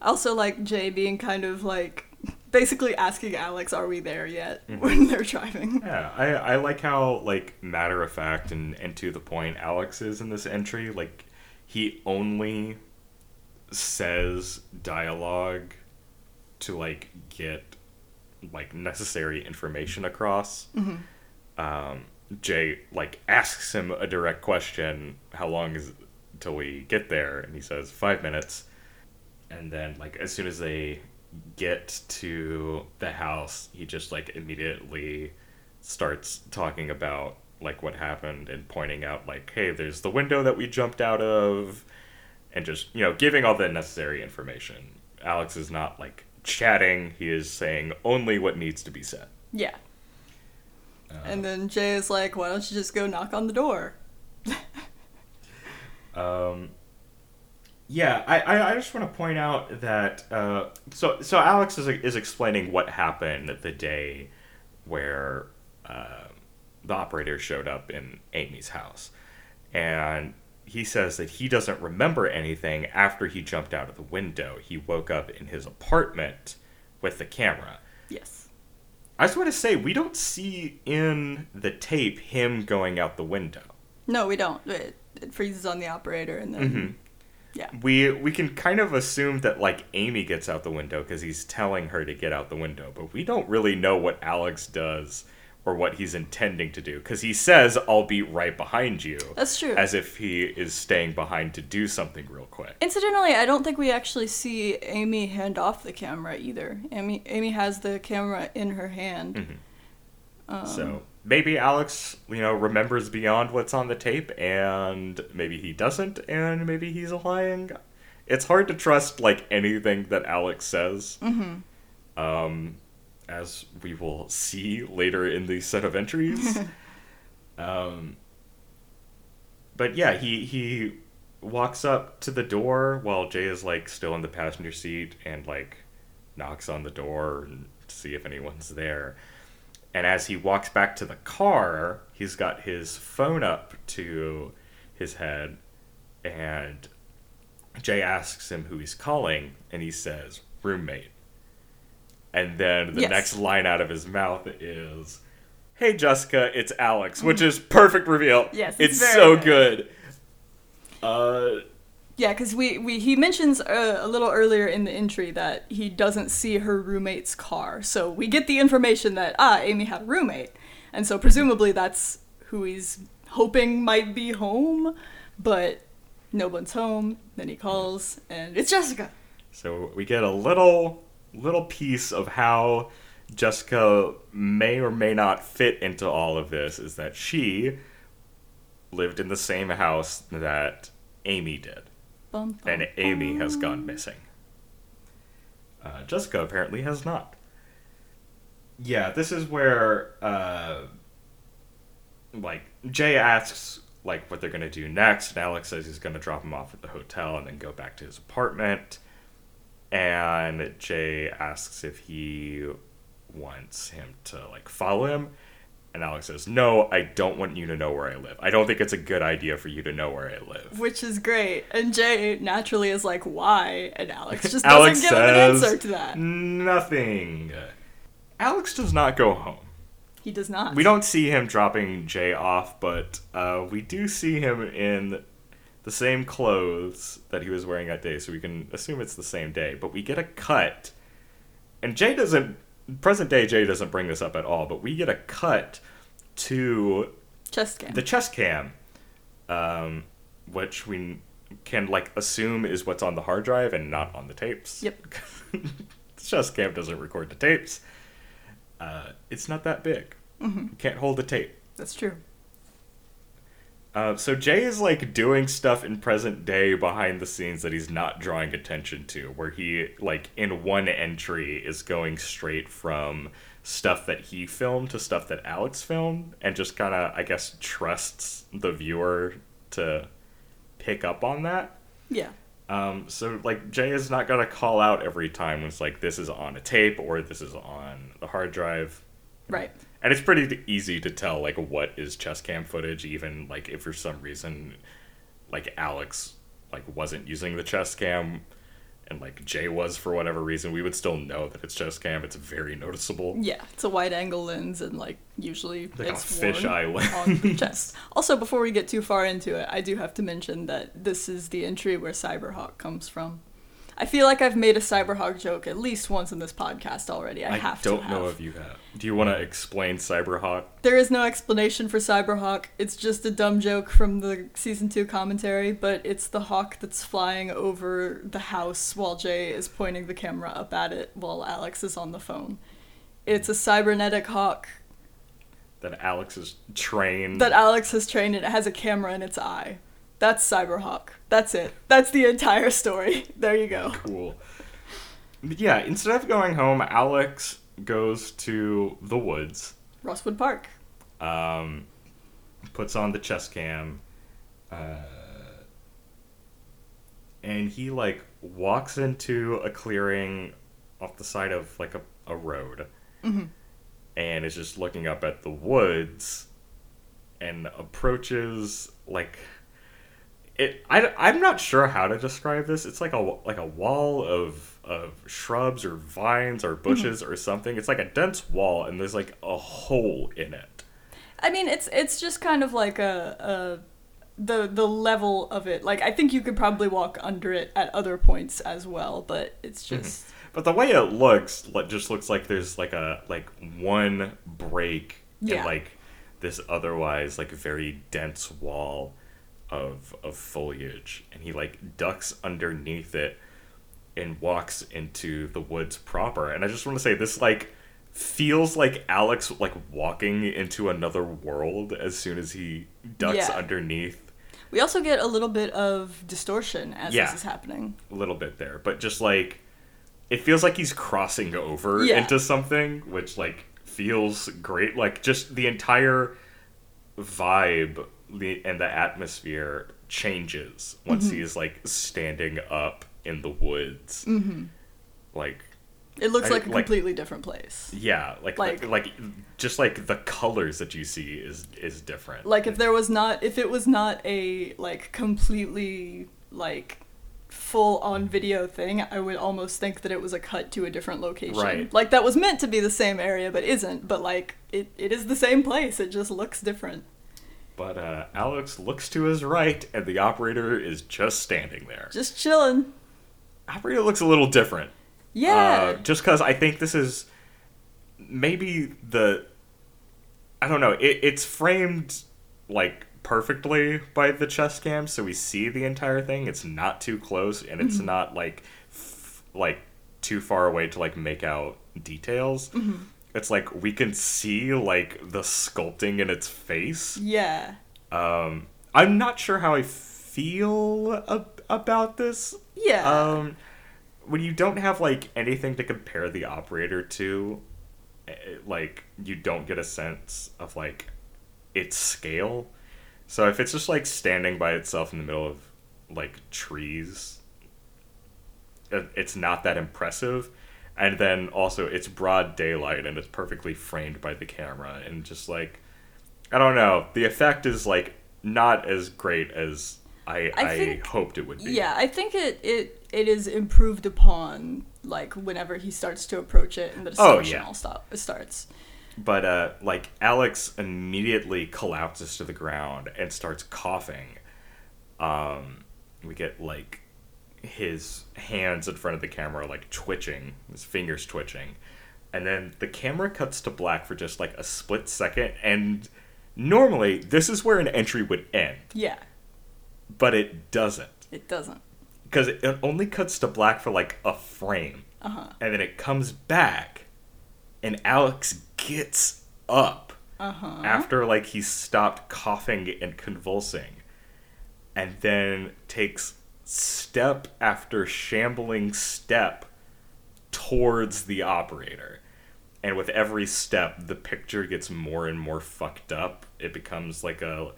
Also, like Jay being kind of like basically asking Alex, "Are we there yet?" Mm-hmm. when they're driving. Yeah, I, I like how like matter of fact and, and to the point Alex is in this entry. Like he only says dialogue to like get like necessary information across. Um, Jay like asks him a direct question, how long is till we get there? And he says five minutes. And then like as soon as they get to the house, he just like immediately starts talking about like what happened and pointing out like, hey, there's the window that we jumped out of and just, you know, giving all the necessary information. Alex is not like chatting, he is saying only what needs to be said. Yeah. Uh, And then Jay is like, "Why don't you just go knock on the door?" *laughs* Um, yeah, I, I, just want to point out that uh, so so Alex is is explaining what happened the day where uh, the operator showed up in Amy's house, and he says that he doesn't remember anything after he jumped out of the window. He woke up in his apartment with the camera. Yes. I just want to say we don't see in the tape him going out the window. No, we don't. It, it freezes on the operator, and then Mhm. Yeah, we we can kind of assume that like Amy gets out the window because he's telling her to get out the window, but we don't really know what Alex does or what he's intending to do because he says, "I'll be right behind you," that's true. as if he is staying behind to do something real quick. Incidentally, I don't think we actually see Amy hand off the camera either. Amy Amy has the camera in her hand. Mhm. Um, So maybe Alex, you know, remembers beyond what's on the tape, and maybe he doesn't, and maybe he's lying. It's hard to trust like anything that Alex says. mhm. um, as we will see later in the set of entries. *laughs* um, but yeah, he he walks up to the door while Jay is like still in the passenger seat and like knocks on the door and to see if anyone's there. And as he walks back to the car, he's got his phone up to his head and Jay asks him who he's calling and he says roommate. And then the Yes. next line out of his mouth is, "Hey Jessica, it's Alex," which is perfect reveal. Yes, it's, it's so good. good. Uh, Yeah, because we, we he mentions uh, a little earlier in the entry that he doesn't see her roommate's car, so we get the information that ah Amy had a roommate, and so presumably that's who he's hoping might be home, but no one's home. Then he calls, and it's Jessica. so we get a little little piece of how Jessica may or may not fit into all of this is that she lived in the same house that Amy did. Bum, bum, and Amy has gone missing. Uh, Jessica apparently has not. Yeah, this is where, uh, like, Jay asks, like, what they're gonna do next, and Alex says he's gonna drop him off at the hotel and then go back to his apartment. And Jay asks if he wants him to, like, follow him. And Alex says, No, I don't want you to know where I live. I don't think it's a good idea for you to know where I live. Which is great, and Jay naturally is like, "Why?" And Alex *laughs* just Alex doesn't give an answer to that. Nothing. Alex does not go home. He does not. We don't see him dropping Jay off, but uh, we do see him in the same clothes that he was wearing that day, so we can assume it's the same day. But we get a cut, and Jay doesn't. Present day Jay doesn't bring this up at all, but we get a cut to Chest cam. the chest cam, um, which we can like assume is what's on the hard drive and not on the tapes. Yep. *laughs* the chest cam doesn't record the tapes. Uh, it's not that big. Mhm. Can't hold a tape. That's true. Uh, so Jay is like doing stuff in present day behind the scenes that he's not drawing attention to, where he like in one entry is going straight from stuff that he filmed to stuff that Alex filmed, and just kind of I guess trusts the viewer to pick up on that. Yeah. Um, so like Jay is not gonna call out every time when it's like this is on a tape or this is on the hard drive. Right. And it's pretty easy to tell like what is chest cam footage, even like if for some reason like Alex like wasn't using the chest cam and like Jay was for whatever reason, we would still know that it's chest cam. It's very noticeable. Yeah, it's a wide angle lens, and like usually Like a it's fisheye worn on the *laughs* chest. Also, before we get too far into it, I do have to mention that this is the entry where Cyberhawk comes from. I feel like I've made a Cyberhawk joke at least once in this podcast already. I, I, have don't to know if you have. Do you want to explain Cyberhawk? There is no explanation for Cyberhawk. It's just a dumb joke from the season two commentary, but it's the hawk that's flying over the house while Jay is pointing the camera up at it while Alex is on the phone. It's a cybernetic hawk That Alex is trained. that Alex has trained and it has a camera in its eye. That's Cyberhawk. That's it. That's the entire story. *laughs* There you go. cool. But yeah, instead of going home, Alex goes to the woods, Rosswood Park. um, puts on the chest cam, uh, and he like walks into a clearing off the side of like a, a road Mhm. and is just looking up at the woods and approaches like it I, i'm not sure how to describe this. It's like a like a wall of of shrubs or vines or mm-hmm. bushes or something. It's like a dense wall and there's like a hole in it. I mean, it's it's just kind of like a, a the the level of it. Like I think you could probably walk under it at other points as well, but it's mm-hmm. just but the way it looks like just looks like there's like a like one break Yeah. in like this otherwise like very dense wall of of foliage and he like ducks underneath it and walks into the woods proper and i just want to say this like feels like alex like walking into another world as soon as he ducks Yeah. underneath we also get a little bit of distortion as Yeah. this is happening. a little bit there, but just like it feels like he's crossing over Yeah. into something, which like feels great. Like just the entire vibe the, and the atmosphere changes once Mm-hmm. he is like standing up in the woods. Mm-hmm. Like It looks I- like a like- completely different place. yeah, like Like- like just like the colors that you see is is different. Like if there was not if it was not a like completely like full on video thing, I would almost think that it was a cut to a different location. Right. Like that was meant to be the same area but isn't, but like it, it is the same place. It just looks different. But uh, Alex looks to his right, and the operator is just standing there. Just chilling. Operator looks a little different. Yeah. Uh, just because I think this is maybe the. I don't know. It, it's framed like perfectly by the chest cam, so we see the entire thing. It's not too close, and it's not like f- like too far away to like make out details. It's like we can see like the sculpting in its face. yeah. Um, I'm not sure how I feel ab- about this. Yeah. Um, when you don't have like anything to compare the operator to, eh, like you don't get a sense of like its scale. So if it's just like standing by itself in the middle of like trees, it- it's not that impressive. And then also it's broad daylight and it's perfectly framed by the camera and just like I don't know, the effect is like not as great as I I I, think- hoped it would be. Yeah, I think it, it it is improved upon like whenever he starts to approach it and the Oh, yeah. all stop it starts. But uh, like Alex immediately collapses to the ground and starts coughing. Um, we get like his hands in front of the camera like twitching, his fingers twitching, and then the camera cuts to black for just like a split second, and Normally, this is where an entry would end, Yeah, but it doesn't. it doesn't. Because it only cuts to black for like a frame. Uh huh. And then it comes back, and Alex gets up Uh huh. after like he stopped coughing and convulsing, and then takes step after shambling step towards the operator. And with every step, the picture gets more and more fucked up. It becomes like a,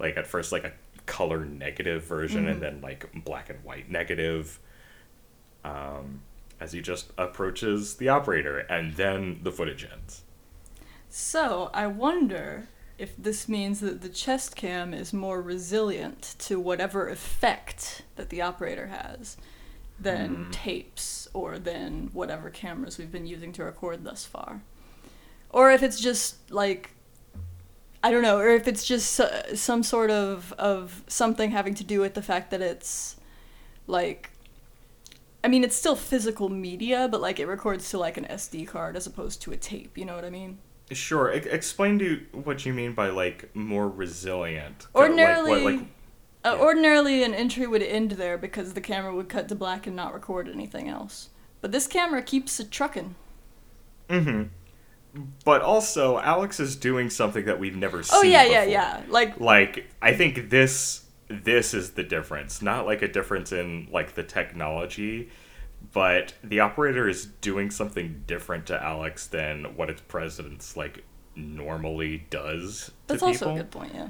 like at first like a color negative version, and then like black and white negative. Um, as he just approaches the operator, and then the footage ends. So I wonder if this means that the chest cam is more resilient to whatever effect that the operator has than tapes or than whatever cameras we've been using to record thus far. Or if it's just like I don't know, or if it's just uh, some sort of of something having to do with the fact that it's like I mean, it's still physical media, but like it records to like an SD card as opposed to a tape. You know what I mean? Sure. E- explain to what you mean by like more resilient. Ordinarily, like, what, like uh, yeah. ordinarily an entry would end there because the camera would cut to black and not record anything else. But this camera keeps it trucking. hmm But also, Alex is doing something that we've never seen. Oh yeah, yeah, yeah. Like Like I think this this is the difference. Not like a difference in like the technology, but the operator is doing something different to Alex than what its president's like normally does to that's people. also a good point. Yeah.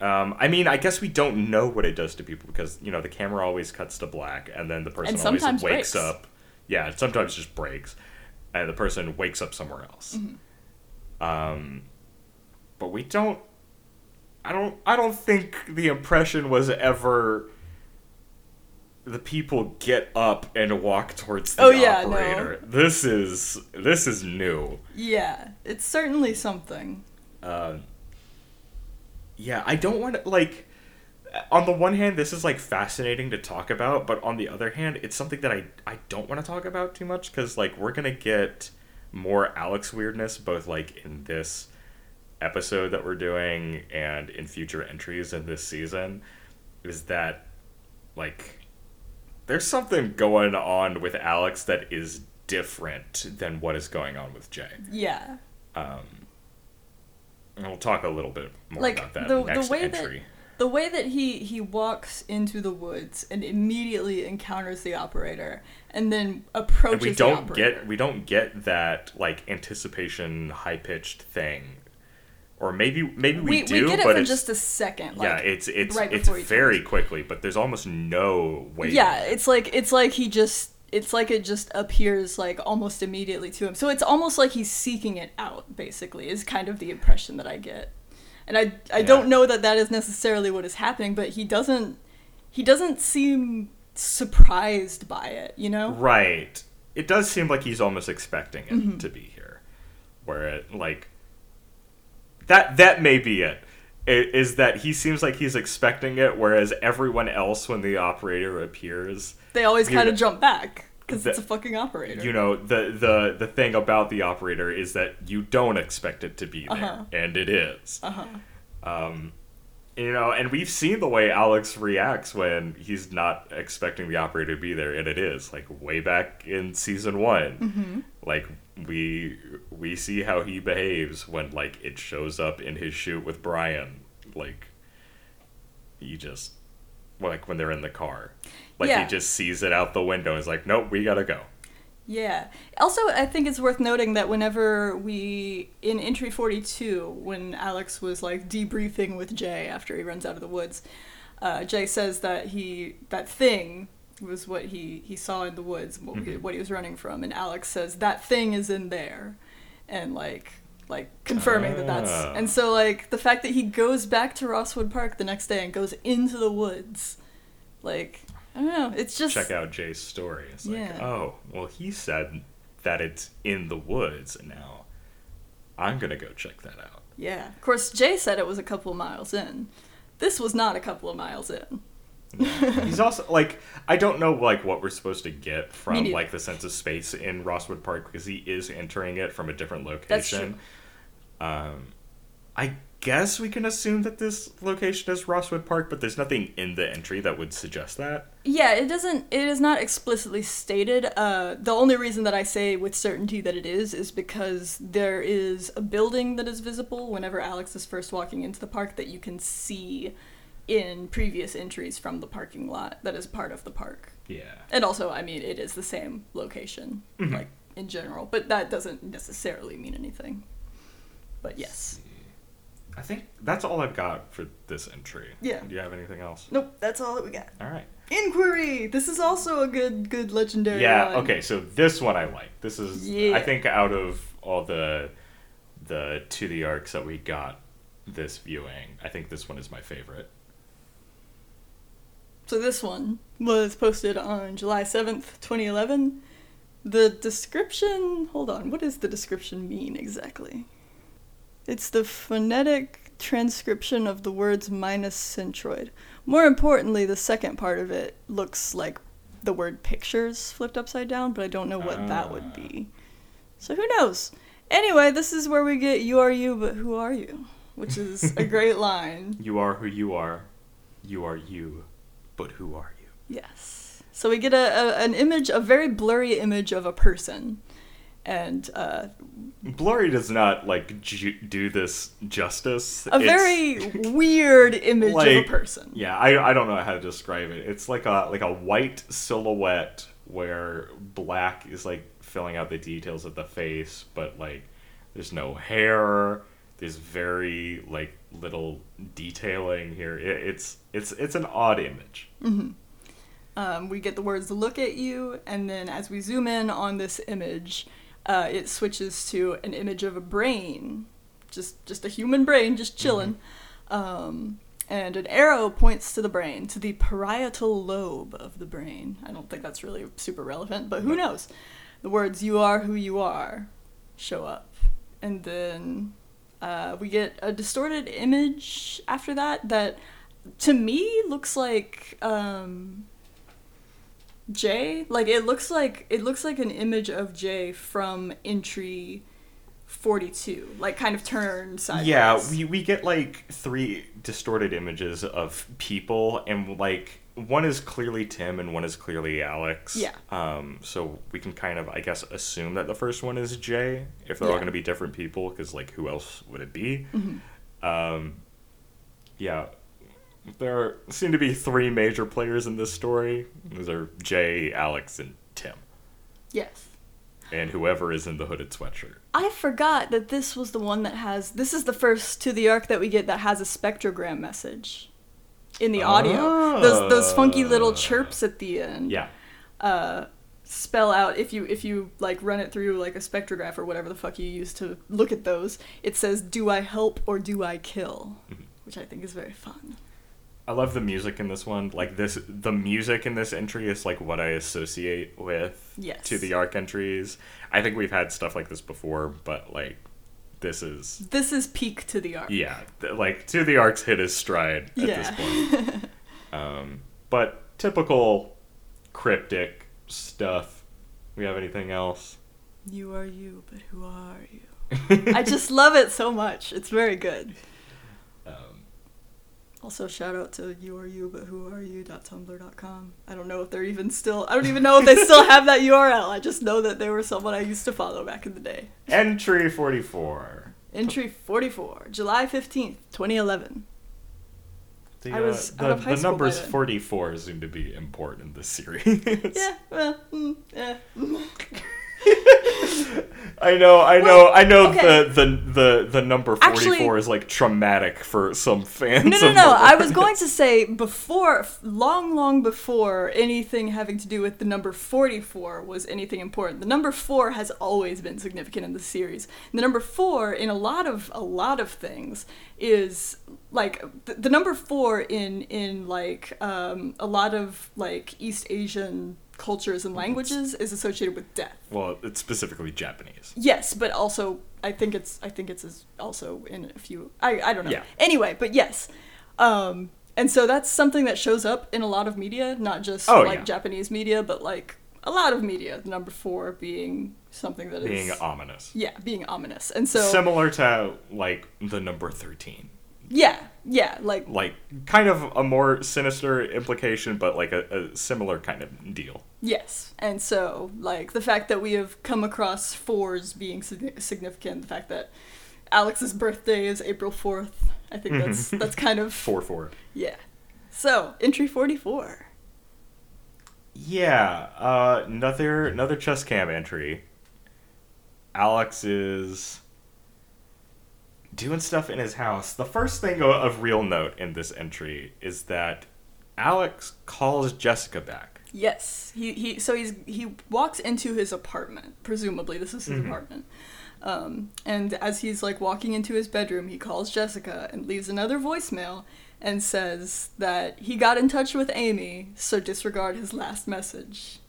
Um, I mean, I guess we don't know what it does to people because you know the camera always cuts to black, and then the person always wakes breaks. up. Yeah, it sometimes just breaks, and the person wakes up somewhere else. Mm-hmm. Um, but we don't. I don't. I don't think the impression was ever. The people get up and walk towards the Oh, yeah, no. operator. This is this is new. Yeah, it's certainly something. Uh, yeah, I don't want to like. On the one hand, this is like fascinating to talk about, but on the other hand, it's something that I I don't want to talk about too much because like we're gonna get more Alex weirdness both like in this episode that we're doing and in future entries in this season. Is that like there's something going on with Alex that is different than what is going on with Jay. Yeah. Um, and we'll talk a little bit more Like, about that the- the next way that- entry. The way that he he walks into the woods and immediately encounters the operator and then approaches and we don't operator. get we don't get that like anticipation high pitched thing, or maybe maybe we, we, do, we it but for it's just a second. yeah, it's it's right it's very quickly, but there's almost no way. yeah, it's like it's like he just it's like it just appears like almost immediately to him. So it's almost like he's seeking it out. Basically, is kind of the impression that I get, and I I Yeah. don't know that that is necessarily what is happening, but he doesn't he doesn't seem surprised by it. You know? right. It does seem like he's almost expecting it Mm-hmm. to be here, where it like that that may be it. i- that he seems like he's expecting it, whereas everyone else, when the operator appears, They always kind of jump back because it's a fucking operator. you know the the the thing about the operator is that you don't expect it to be there Uh-huh. and it is Uh-huh. um you know and we've seen the way alex reacts when he's not expecting the operator to be there and it is like way back in season one Mm-hmm. like we we see how he behaves when like it shows up in his shoot with brian like he just like when they're in the car like Yeah. he just sees it out the window and is like nope we gotta go Yeah. Also, I think it's worth noting that whenever we in entry 42 when Alex was like debriefing with Jay after he runs out of the woods, uh, Jay says that he that thing was what he he saw in the woods, what, he, what he was running from, and Alex says that thing is in there, and like like confirming that that's Ah. and so like the fact that he goes back to Rosswood Park the next day and goes into the woods, like I don't know, it's just check out Jay's story. It's like, Yeah. oh, well, he said that it's in the woods and now. I'm gonna go check that out. Yeah. Of course, Jay said it was a couple of miles in. This was not a couple of miles in. *laughs* He's also like, I don't know like what we're supposed to get from like the sense of space in Rosswood Park because he is entering it from a different That's location. Um, I guess we can assume that this location is Rosswood Park, but there's nothing in the entry that would suggest that. Yeah, it doesn't. It is not explicitly stated. Uh, the only reason that I say with certainty that it is is because there is a building that is visible whenever Alex is first walking into the park that you can see in previous entries from the parking lot that is part of the park. Yeah. And also, I mean, it is the same location, Mhm. like in general, but that doesn't necessarily mean anything. But yes. I think that's all I've got for this entry. Yeah. Do you have anything else? Nope, that's all that we got. All right. Inquiry. This is also a good, good legendary. Yeah. one. Okay. So this one I like. This is Yeah. I think out of all the the to the arks that we got this viewing, I think this one is my favorite. So this one was posted on July 7th, 2011. The description, hold on, what does the description mean exactly? It's the phonetic transcription of the words minus centroid. More importantly, the second part of it looks like the word pictures flipped upside down, but I don't know what that would Ah. be. So who knows? Anyway, this is where we get you are you, but who are you? Which is a *laughs* great line. You are who you are. You are you. But who are you? Yes. So we get a, a an image, a very blurry image of a person, and uh, Blurry does not like ju- do this justice. a It's- very weird image of a person. Yeah, I, I don't know how to describe it. It's like a like a white silhouette where black is like filling out the details of the face, but like there's no hair. There's very like little detailing here. It, it's it's it's an odd image. Um, we get the words "look at you," and then as we zoom in on this image, uh, it switches to an image of a brain, just just a human brain, just chilling. Um, and an arrow points to the brain, to the parietal lobe of the brain. I don't think that's really super relevant, but who knows? The words "you are who you are" show up, and then uh, we get a distorted image after that that, to me, looks like. Um, Jay, like it looks like it looks like an image of Jay from entry 42, like kind of turned sideways. Yeah, we, we get like three distorted images of people, and like one is clearly Tim and one is clearly Alex. Yeah. Um. So we can kind of, I guess, assume that the first one is Jay if they're all going to be different people, because like who else would it be? Mhm. Um. Yeah. There seem to be three major players in this story. Those are Jay, Alex, and Tim, Yes. and whoever is in the hooded sweatshirt. I forgot that this was the one that has this is the first to the ark that we get that has a spectrogram message in the audio. Those those funky little Ah. chirps at the end. Yeah. uh, spell out if you if you like run it through like a spectrograph or whatever the fuck you use to look at those it says do i help or do i kill Mm-hmm. which i think is very fun I love the music in this one. Like this, the music in this entry is like what I associate with Yes. to the ark entries. I think we've had stuff like this before, but like this is this is peak to the ark yeah, like to the ark's hit his stride at Yeah. this point. *laughs* um, but typical cryptic stuff. We have anything else? you are you but who are you *laughs* i just love it so much it's very good also shout out to you are you but who are you.tumblr.com i don't know if they're even still i don't even know if they still *laughs* have that url i just know that they were someone i used to follow back in the day entry forty four. entry 44 july 15th 2011 The, I was uh, the, the numbers 44 seem to be important in this series. Yeah, well, mm, yeah. *laughs* *laughs* I know, I know, Well, I know okay. the, the the the number 44 Actually- is like traumatic for some fans. No, no, no. I was *laughs* going to say before, long, long before anything having to do with the number 44 was anything important. The number 4 has always been significant in the series. The number 4 in a lot of a lot of things is like the, the number 4 in in like um, a lot of like East Asian cultures and languages is associated with death. Well, it's specifically Japanese. Yes, but also I think it's I think it's as- also in a few I I don't know. Yeah. Anyway, but yes. Um and so that's something that shows up in a lot of media, not just Oh, like yeah. Japanese media, but like a lot of media. Number four being something that is being ominous. yeah, being ominous, and so Similar to like the number thirteen. Yeah, yeah, like Like kind of a more sinister implication, but like a, a similar kind of deal. yes, and so like the fact that we have come across fours being significant, the fact that Alex's birthday is April fourth. I think that's that's kind of Four four. yeah. So entry forty four. Yeah, uh, another another chest cam entry. Alex is doing stuff in his house. The first thing of real note in this entry is that Alex calls Jessica back. Yes, he he. So he's he walks into his apartment. Presumably, this is his Mhm. apartment. Um, and as he's like walking into his bedroom, he calls Jessica and leaves another voicemail and says that he got in touch with Amy, so disregard his last message.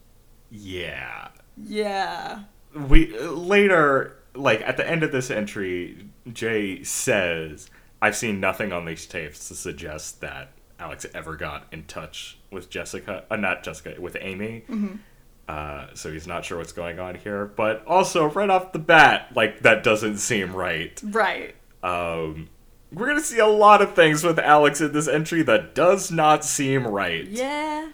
Yeah. Yeah. We later like at the end of this entry, Jay says, "I've seen nothing on these tapes to suggest that Alex ever got in touch with Jessica, uh, not Jessica, with Amy." Uh, so he's not sure what's going on here, but also right off the bat, like that doesn't seem right. Right. Um, we're gonna see a lot of things with Alex in this entry that does not seem right. Yeah.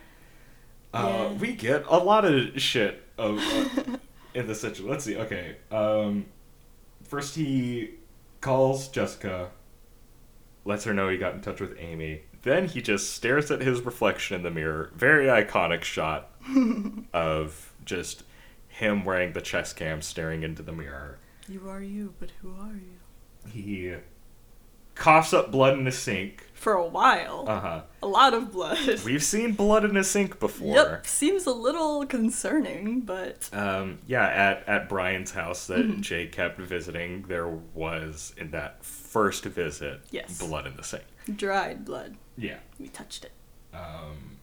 Uh, Yeah. we get a lot of shit of, uh, *laughs* in this situation. Let's see. Okay. Um, first, he calls Jessica, lets her know he got in touch with Amy. Then he just stares at his reflection in the mirror. Very iconic shot *laughs* of just him wearing the chest cam, staring into the mirror. You are you, but who are you? He coughs up blood in the sink. For a while, Uh huh. a lot of blood. *laughs* We've seen blood in a sink before. Yep, seems a little concerning, but Um, yeah, at, at Brian's house that Mm-hmm. Jay kept visiting, there was in that first visit Yes. blood in the sink. dried blood. Yeah. We touched it. Um,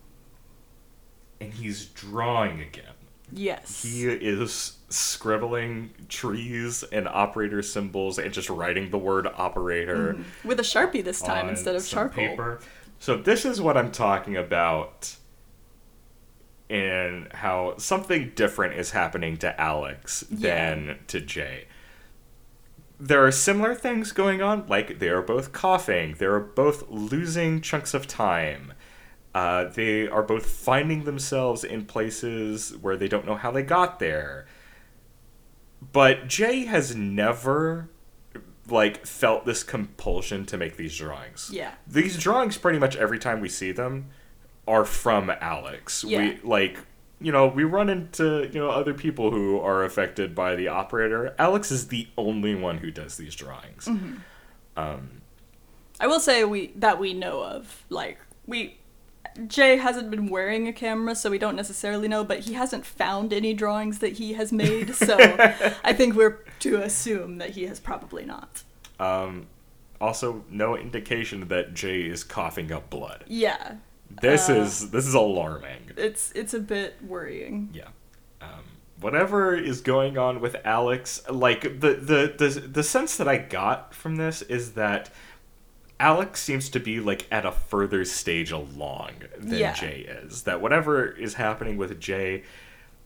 and he's drawing again. Yes. He is scribbling trees and operator symbols and just writing the word operator mm-hmm. With a sharpie this time instead of charcoal. paper. So this is what I'm talking about and how something different is happening to Alex Yeah. than to Jay. There are similar things going on, like they are both coughing, they are both losing chunks of time. Uh, they are both finding themselves in places where they don't know how they got there. But Jay has never like felt this compulsion to make these drawings. Yeah. These drawings pretty much every time we see them are from Alex. Yeah. We like you know, we run into, you know, other people who are affected by the operator. Alex is the only one who does these drawings. Mm-hmm. Um I will say we that we know of. Like we Jay hasn't been wearing a camera, so we don't necessarily know, but he hasn't found any drawings that he has made, so *laughs* I think we're to assume that he has probably not. um also no indication that Jay is coughing up blood. Yeah. This Uh, is this is alarming. It's it's a bit worrying. Yeah. Um, whatever is going on with Alex, like the, the the the sense that I got from this is that Alex seems to be like at a further stage along than Yeah. Jay is. That whatever is happening with Jay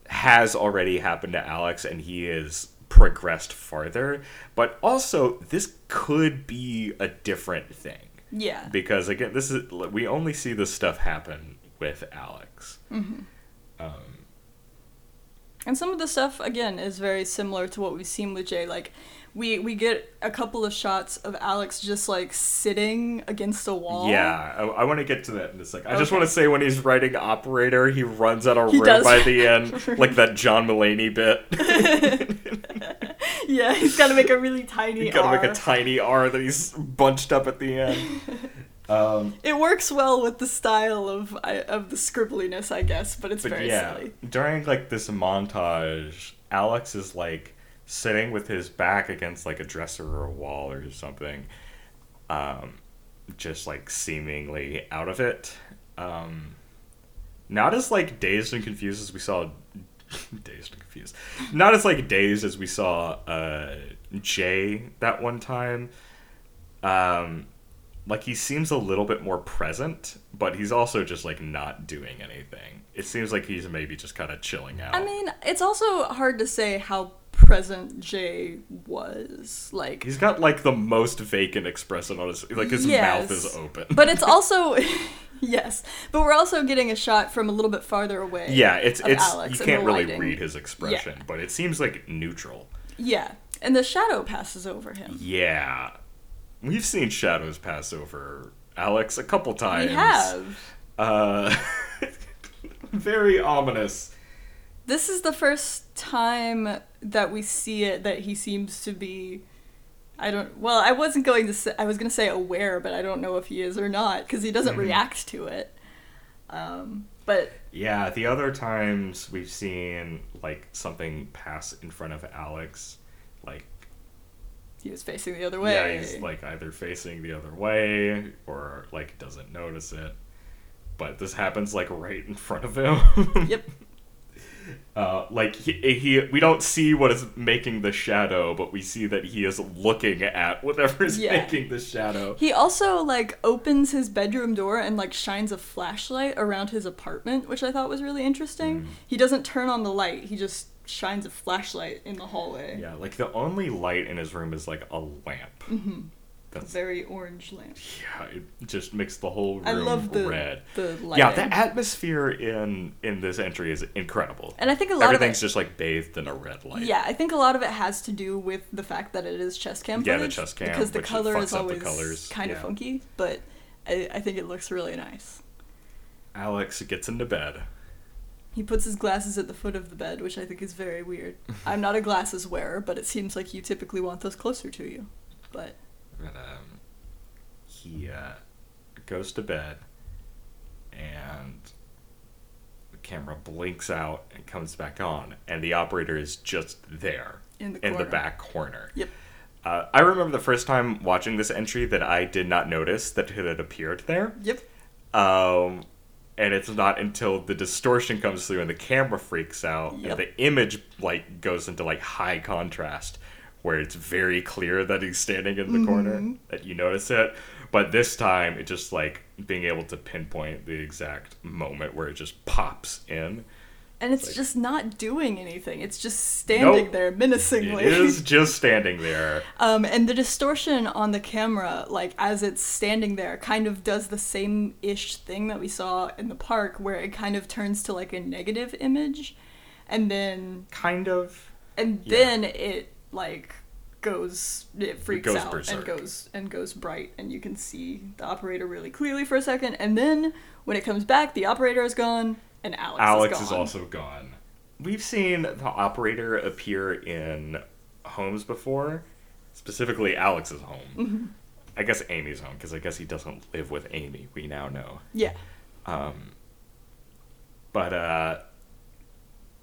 has already happened to Alex and he is progressed farther. But also this could be a different thing Yeah. because again this is we only see this stuff happen with alex Mm-hmm. um, And some of the stuff again is very similar to what we've seen with Jay. Like we we get a couple of shots of Alex just like sitting against a wall. yeah i, I want to get to that in a second i just want to say when he's writing operator he runs out of He room does. by the end *laughs* like that john Mulaney bit *laughs* Yeah, he's got to make a really tiny. you gotta make a tiny r that he's bunched up at the end *laughs* um, It works well with the style of of the scribbliness, I guess, but it's but very yeah silly. during like this montage alex is like sitting with his back against like a dresser or a wall or something um just like seemingly out of it um not as like dazed and confused as we saw *laughs* dazed and confused not as like dazed as we saw uh jay that one time um like he seems a little bit more present, but he's also just like not doing anything. It seems like he's maybe just kind of chilling out. I mean, it's also hard to say how present Jay was. Like, he's got like the most vacant expression on his like his mouth is open. but it's *laughs* also *laughs* yes, but we're also getting a shot from a little bit farther away. yeah, it's it's Alex you can't really lighting. read his expression, but it seems like neutral. Yeah, and the shadow passes over him. Yeah. We've seen shadows pass over Alex a couple times. We have. Uh *laughs* very ominous. This is the first time that we see it that he seems to be. I don't. Well, I wasn't going to say. I was going to say aware, but I don't know if he is or not because he doesn't Mhm. react to it. Um, but Yeah, the other times we've seen like something pass in front of Alex, like he was facing the other way. yeah, he's like either facing the other way or like doesn't notice it. But this happens like right in front of him. Yep. *laughs* Uh, like he, he, we don't see what is making the shadow, but we see that he is looking at whatever is Yeah. making the shadow. He also like opens his bedroom door and like shines a flashlight around his apartment, which I thought was really interesting. Mm. He doesn't turn on the light; he just shines a flashlight in the hallway. Yeah, like the only light in his room is like a lamp. hmm A That's very orange lamp. yeah, it just makes the whole room I love the red. the lighting. Yeah, the atmosphere in in this entry is incredible. and I think a lot Everything's of it, just like bathed in a red light. yeah, I think a lot of it has to do with the fact that it is chest cam Yeah, the chest cam, because the color is always kind of funky, but I, I think it looks really nice. Alex gets into bed. He puts his glasses at the foot of the bed, which I think is very weird. *laughs* I'm not a glasses wearer, but it seems like you typically want those closer to you. But And, um, he uh, goes to bed, and the camera blinks out and comes back on, and the operator is just there in the in the back corner. Yep. Uh, I remember the first time watching this entry that I did not notice that it had appeared there. Yep. Um, and it's not until the distortion comes through and the camera freaks out Yep. and the image like goes into like high contrast where it's very clear that he's standing in the corner Mhm. that you notice it. But this time, it just like being able to pinpoint the exact moment where it just pops in. And it's Like- just not doing anything. It's just standing Nope. there menacingly. It is just standing there. *laughs* Um, and the distortion on the camera, like as it's standing there, kind of does the same ish thing that we saw in the park, where it kind of turns to like a negative image, and then Kind of. and Yeah. then it like goes it freaks goes out berserk. and goes and goes bright, and you can see the operator really clearly for a second, and then when it comes back, the operator is gone, and Alex, Alex is, is also gone. We've seen the operator appear in homes before, specifically Alex's home. Mm-hmm. I guess Amy's home, because I guess he doesn't live with Amy. We now know. yeah. Um, but uh,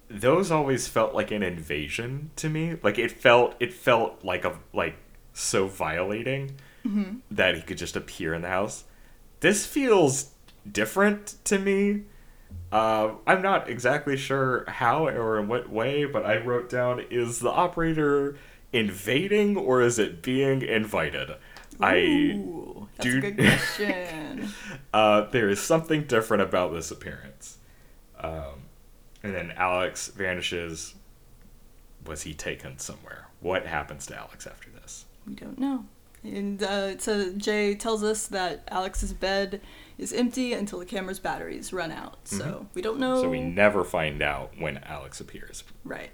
those always felt like an invasion to me. Like it felt, it felt like a like so violating Mm-hmm. that he could just appear in the house. This feels different to me. Uh, I'm not exactly sure how or in what way, but I wrote down: is the operator invading or is it being invited? I Ooh, that's do- a good *laughs* question. uh, there is something different about this appearance. Um, and then Alex vanishes. Was he taken somewhere? What happens to Alex after this? We don't know. And uh, so Jay tells us that Alex's bed is empty until the camera's batteries run out. So we don't know. Mm-hmm. So we never find out when Alex appears. right.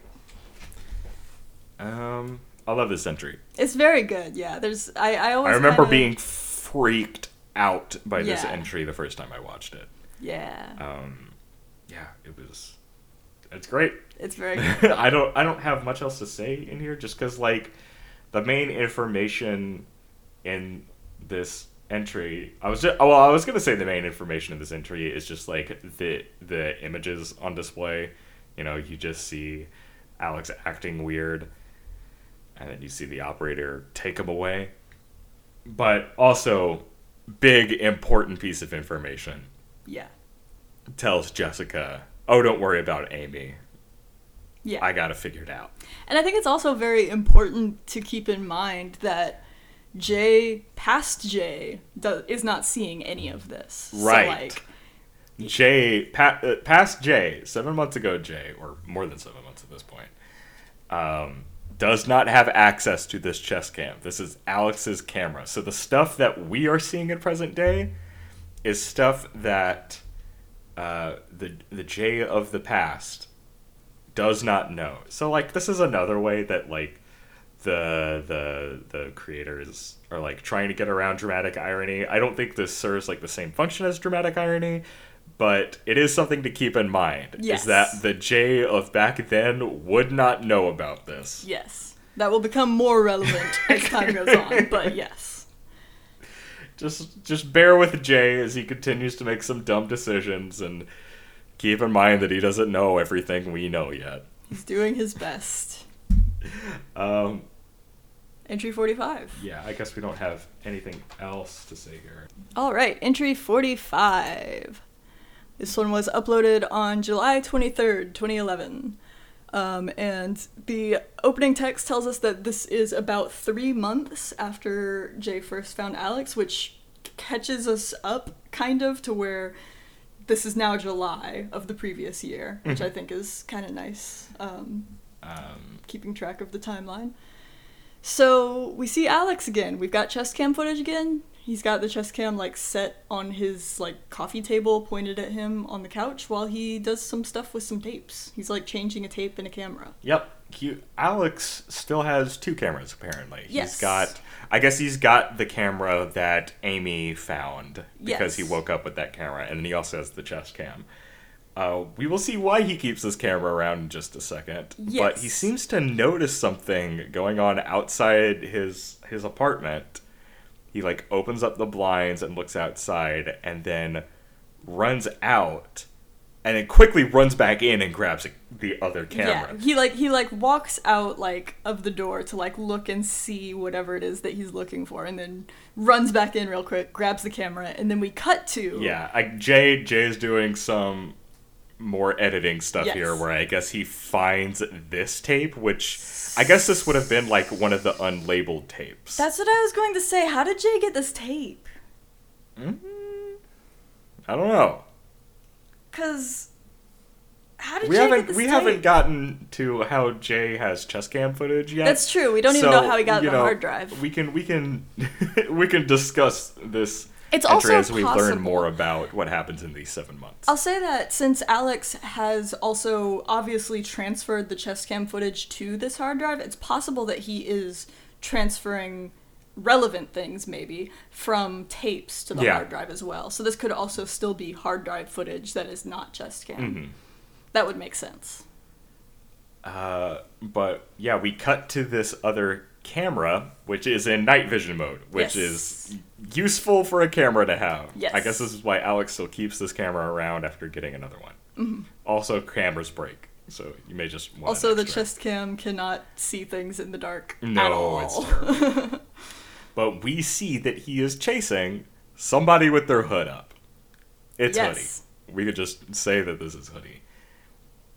Um, I love this entry. It's very good. Yeah. There's. I. I always. I remember kinda- being freaked out by this Yeah. entry the first time I watched it. Yeah. Um, yeah, it was. It's great. It's very. *laughs* Good. I don't. I don't have much else to say in here, just because like the main information in this entry. I was just, oh, well, I was gonna say the main information in this entry is just like the the images on display. You know, you just see Alex acting weird, and then you see the operator take him away. But also, big important piece of information yeah. tells Jessica, "Oh, don't worry about Amy. Yeah. I got to figure it out." And I think it's also very important to keep in mind that Jay, past Jay, do, is not seeing any of this. Right. So, like, Jay, pa- uh, past Jay, seven months ago, Jay, or more than seven months at this point, um, does not have access to this chest cam. This is Alex's camera. So the stuff that we are seeing in present day is stuff that uh, the the Jay of the past does not know. So like this is another way that like the the the creators are like trying to get around dramatic irony. I don't think this serves like the same function as dramatic irony, but it is something to keep in mind. Yes. Is that the Jay of back then would not know about this. yes. That will become more relevant as time goes on, but yes. Just just bear with Jay as he continues to make some dumb decisions and keep in mind that he doesn't know everything we know yet. He's doing his best. *laughs* Um, Entry 45. yeah, I guess we don't have anything else to say here. All right, entry 45. This one was uploaded on July 23rd, 2011. Um, and the opening text tells us that this is about three months after Jay first found Alex, which catches us up kind of to where this is now July of the previous year, which I think is kind of nice. Um, Um, keeping track of the timeline. So we see Alex again. We've got chest cam footage again. He's got the chest cam like set on his like coffee table pointed at him on the couch while he does some stuff with some tapes. He's like changing a tape in a camera. Yep. He, Alex still has two cameras apparently. Yes. He's got I guess he's got the camera that Amy found because Yes. he woke up with that camera and then he also has the chest cam. Uh, we will see why he keeps this camera around in just a second. Yes. But he seems to notice something going on outside his his apartment. He like opens up the blinds and looks outside and then runs out and then quickly runs back in and grabs the other camera. Yeah, he like he like walks out like of the door to like look and see whatever it is that he's looking for, and then runs back in real quick, grabs the camera, and then we cut to Yeah, I, Jay Jay's doing some more editing stuff Yes. here where I guess he finds this tape, which I guess this would have been like one of the unlabeled tapes. That's what I was going to say. How did Jay get this tape? Mm-hmm. I don't know. Cause how did We Jay haven't this we tape? haven't gotten to how Jay has chest cam footage yet. That's true. We don't even know how he got the know, hard drive. We can we can *laughs* we can discuss this It's also as we learn more about what happens in these seven months. I'll say that since Alex has also obviously transferred the chest cam footage to this hard drive, it's possible that he is transferring relevant things maybe from tapes to the Yeah. hard drive as well. So this could also still be hard drive footage that is not chest cam. Mhm. That would make sense. Uh, but yeah, we cut to this other camera, which is in night vision mode, which Yes. is useful for a camera to have. Yes. I guess this is why Alex still keeps this camera around after getting another one. Mm-hmm. Also, cameras break, so you may just want Also, the chest cam cannot see things in the dark No, it's terrible. *laughs* but we see that he is chasing somebody with their hood up. It's Yes. Hoodie. We could just say that this is Hoodie.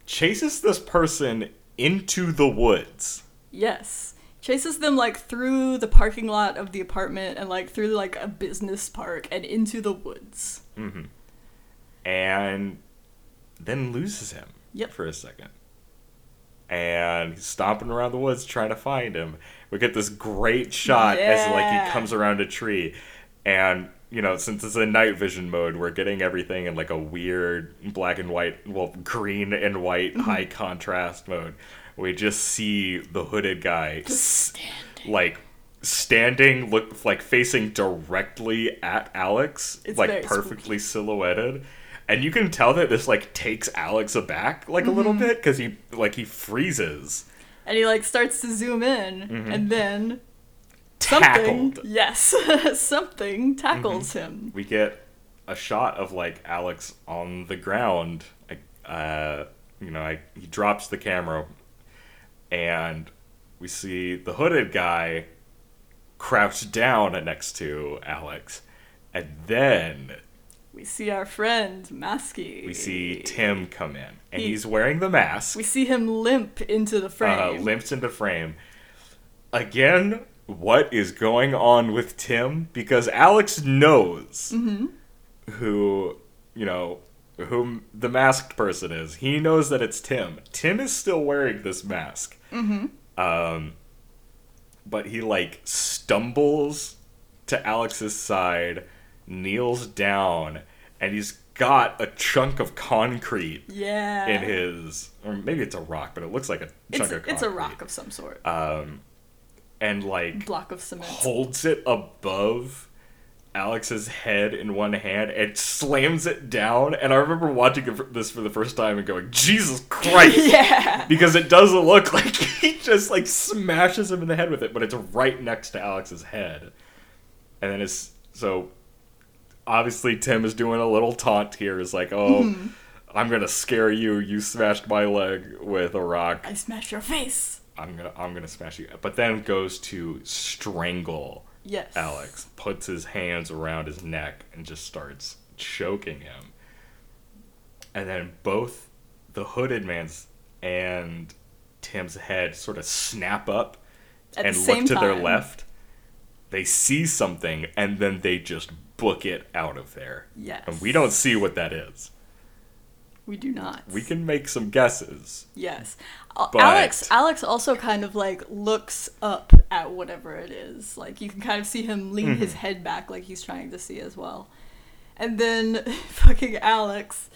Chases this person into the woods. Yes. Chases them like through the parking lot of the apartment and like through like a business park and into the woods. and then loses him Yep. for a second. And he's stomping around the woods trying to find him. We get this great shot as like he comes around a tree, and you know since it's in night vision mode, we're getting everything in like a weird black and white, well green and white Mm-hmm. high contrast mode. We just see the hooded guy s- like standing look like facing directly at Alex It's like perfectly silhouetted. And you can tell that this like takes Alex aback like a little Mm-hmm. bit because he like he freezes. And he like starts to zoom in and then something tackled. yes, *laughs* something tackles him. we get a shot of like Alex on the ground. Uh you know I, he drops the camera and we see the hooded guy crouched down next to Alex and then We see our friend Masky. we see Tim come in and He- he's wearing the mask We see him limp into the frame. uh, limps into frame. Again, what is going on with Tim because Alex knows Mm-hmm. who, you know, whom the masked person is. He knows that it's Tim. Tim is still wearing this mask. Mm-hmm. Um, but he like stumbles to Alex's side, kneels down, and he's got a chunk of concrete Yeah. in his, or maybe it's a rock, but it looks like a It's, chunk of concrete. it's a rock of some sort. Um, and like Block of cement. holds it above Alex's head in one hand and slams it down. And I remember watching this for the first time and going, Jesus Christ! *laughs* yeah. because it doesn't look *laughs* like he just like smashes him in the head with it, but it's right next to Alex's head. And then it's so obviously Tim is doing a little taunt here. Is like, oh, Mm-hmm. I'm gonna scare you. You smashed my leg with a rock. I smashed your face. I'm gonna I'm gonna smash you. But then goes to strangle Yes. Alex, puts his hands around his neck and just starts choking him. And then both the hooded man's and Tim's head sort of snap up At and look to their time. left. They see something and then they just book it out of there. Yes. And we don't see what that is. We do not. We can make some guesses. Yes. But- Alex Alex also kind of like looks up at whatever it is. Like you can kind of see him lean his Mm-hmm. head back like he's trying to see as well. And then *laughs* fucking Alex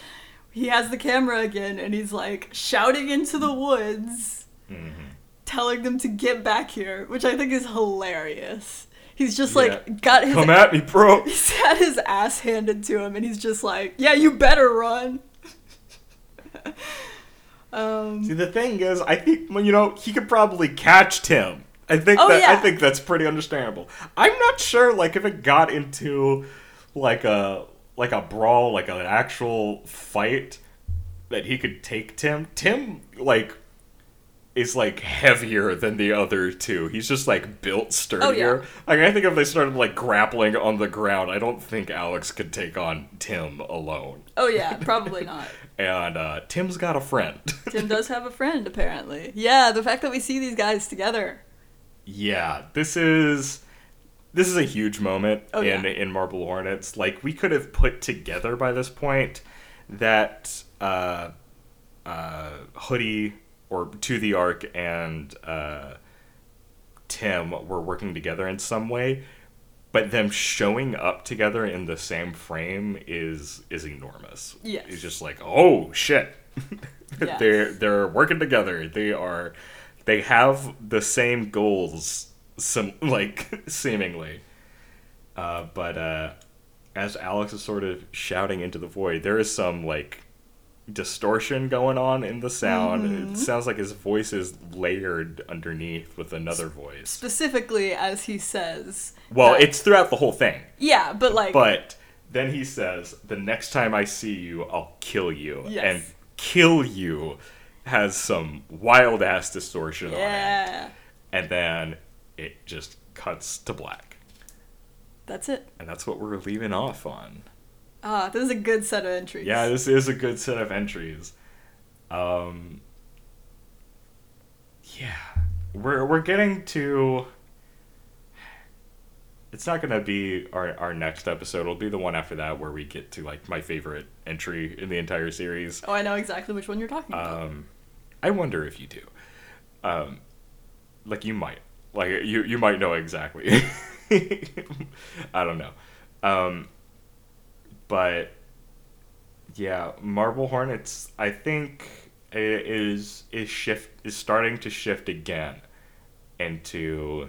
he has the camera again and he's like shouting into the woods Mm-hmm. telling them to get back here, which I think is hilarious. He's just like Yeah. got his Come at me, bro. *laughs* he's had his ass handed to him and he's just like, "Yeah, you better run." *laughs* um See, the thing is, I think you know he could probably catch Tim. I think Oh, that I think that's pretty understandable. I'm not sure, like, if it got into like a like a brawl, like an actual fight, that he could take Tim. Tim, like, is like heavier than the other two. He's just like built sturdier. Oh, yeah. Like, I think if they started like grappling on the ground, I don't think Alex could take on Tim alone. Oh yeah, probably not. *laughs* And uh, Tim's got a friend. *laughs* Tim does have a friend, apparently. Yeah, the fact that we see these guys together. Yeah, this is this is a huge moment Oh, in yeah. in Marble Hornets. Like we could have put together by this point that uh, uh, Hoodie or To the ark and uh, Tim were working together in some way, but them showing up together in the same frame is is enormous. Yes. it's just like oh shit, *laughs* Yes. they're they're working together. They are they have the same goals, some *laughs* like seemingly. Uh, but uh, as Alex is sort of shouting into the void, there is some like distortion going on in the sound. Mm-hmm. It sounds like his voice is layered underneath with another voice. Specifically, as he says. Well, that- it's throughout the whole thing. Yeah, but like. But then he says, "The next time I see you, I'll kill you." Yes. And "kill you" has some wild ass distortion on it, yeah. and then it just cuts to black, That's it. and that's what we're leaving off on. Ah, this is a good set of entries. Yeah, this is a good set of entries. Um, yeah, we're we're getting to. It's not gonna be our our next episode. It'll be the one after that where we get to like my favorite entry in the entire series. Oh, I know exactly which one you're talking about. Um, I wonder if you do. Um, like you might, like you you might know exactly. *laughs* I don't know. Um, but yeah, Marble Hornets. I think is is shift is starting to shift again into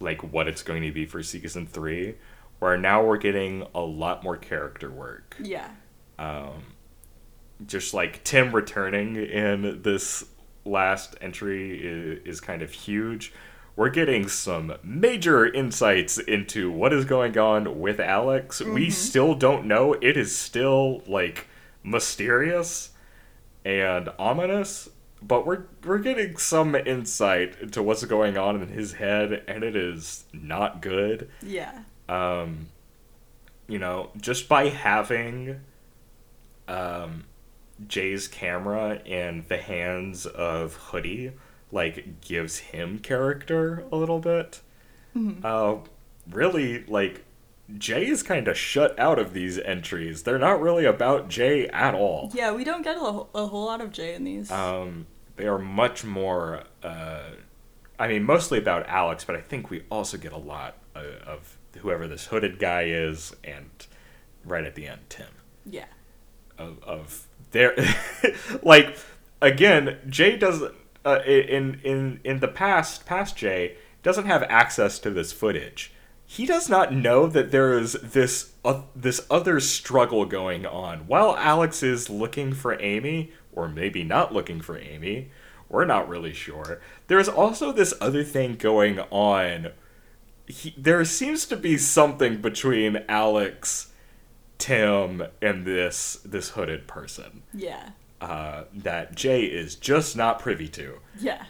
like what it's going to be for season three, where now we're getting a lot more character work yeah. um, just like Tim returning in this last entry is, is kind of huge. We're getting some major insights into what is going on with Alex. We still don't know. It is still like mysterious and ominous, but we're we're getting some insight into what's going on in his head, and it is not good Yeah. um, you know, just by having um, Jay's camera in the hands of Hoodie, like, gives him character a little bit. uh, really like Jay is kind of shut out of these entries. They're not really about Jay at all. Yeah, we don't get a, whole- a whole lot of Jay in these. Um, they are much more. Uh, I mean, mostly about Alex, but I think we also get a lot uh, of whoever this hooded guy is, and right at the end, Tim. yeah. Of, of their, *laughs* like, again, Jay doesn't. Uh, in in in the past, past Jay doesn't have access to this footage. He does not know that there is this uh, this other struggle going on. While Alex is looking for Amy, or maybe not looking for Amy, we're not really sure. There is also this other thing going on. He, there seems to be something between Alex, Tim, and this this hooded person Yeah. Uh, that Jay is just not privy to. Yeah.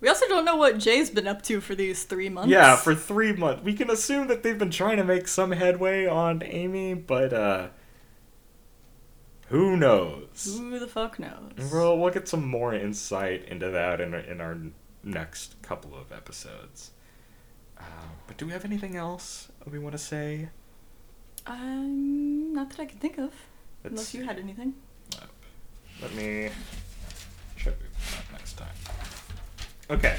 We also don't know what Jay's been up to for these three months. Yeah, for three months. We can assume that they've been trying to make some headway on Amy, but uh, who knows? Who the fuck knows? Well, we'll get some more insight into that in, in our next couple of episodes. Uh, but do we have anything else we want to say? Um, not that I can think of. Let's Unless you had anything. Let me check that next time. Okay.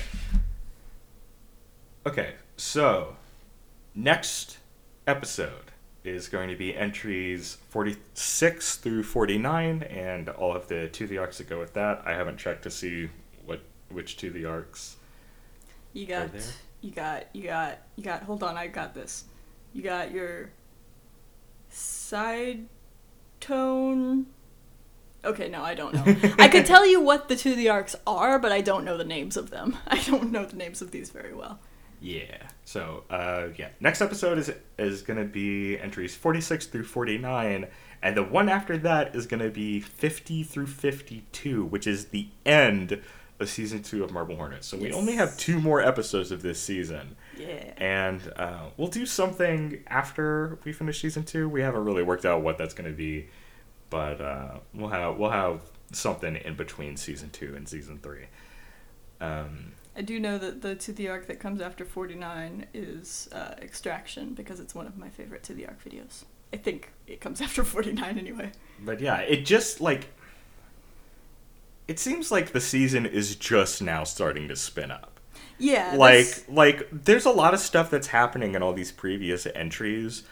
Okay, so next episode is going to be entries 46 through 49 and all of the to the arks that go with that. I haven't checked to see what which to the arks. You got, there. you got, you got, you got. Hold on, I got this. You got your side tone. Okay, no, I don't know. *laughs* I could tell you what the two of the arcs are, but I don't know the names of them. *laughs* I don't know the names of these very well. Yeah. So, uh, yeah. Next episode is is gonna be entries forty six through forty nine, and the one after that is gonna be fifty through fifty two, which is the end of season two of Marble Hornets. So we only have two more episodes of this season, Yeah. and uh, we'll do something after we finish season two. We haven't really worked out what that's gonna be, but uh, we'll have we'll have something in between season two and season three. Um, I do know that the to the ark that comes after 49 is uh, Extraction because it's one of my favorite to the ark videos. I think it comes *laughs* after 49 anyway. But yeah, it just like it seems like the season is just now starting to spin up. Yeah. like that's- like there's a lot of stuff that's happening in all these previous entries,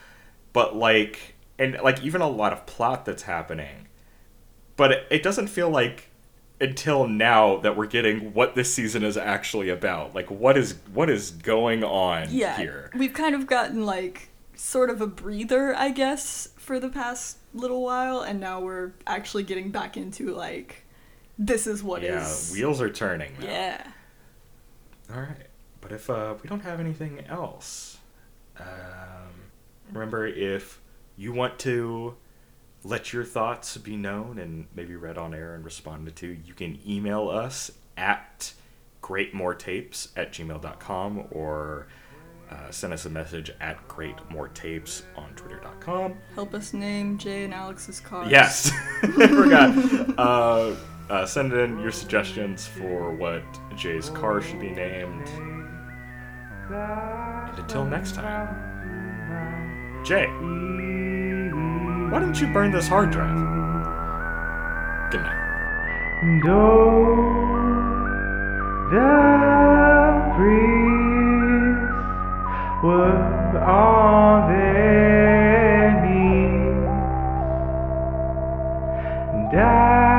but like and like even a lot of plot that's happening. But it, it doesn't feel like until now that we're getting what this season is actually about. Like what is what is going on yeah, here? we've kind of gotten like sort of a breather, I guess, for the past little while, and now we're actually getting back into like this is what is. yeah, wheels are turning now. Yeah. All right, but if uh, we don't have anything else, um, remember if you want to let your thoughts be known and maybe read on air and responded to, you can email us at greatmoretapes at gmail.com or uh, send us a message at greatmoretapes on twitter.com. Help us name Jay and Alex's cars. Yes, *laughs* I forgot. Uh, uh, send in your suggestions for what Jay's car should be named. And until next time, Jay, why didn't you burn this hard drive? Good night. Though the priests were on their knees, and I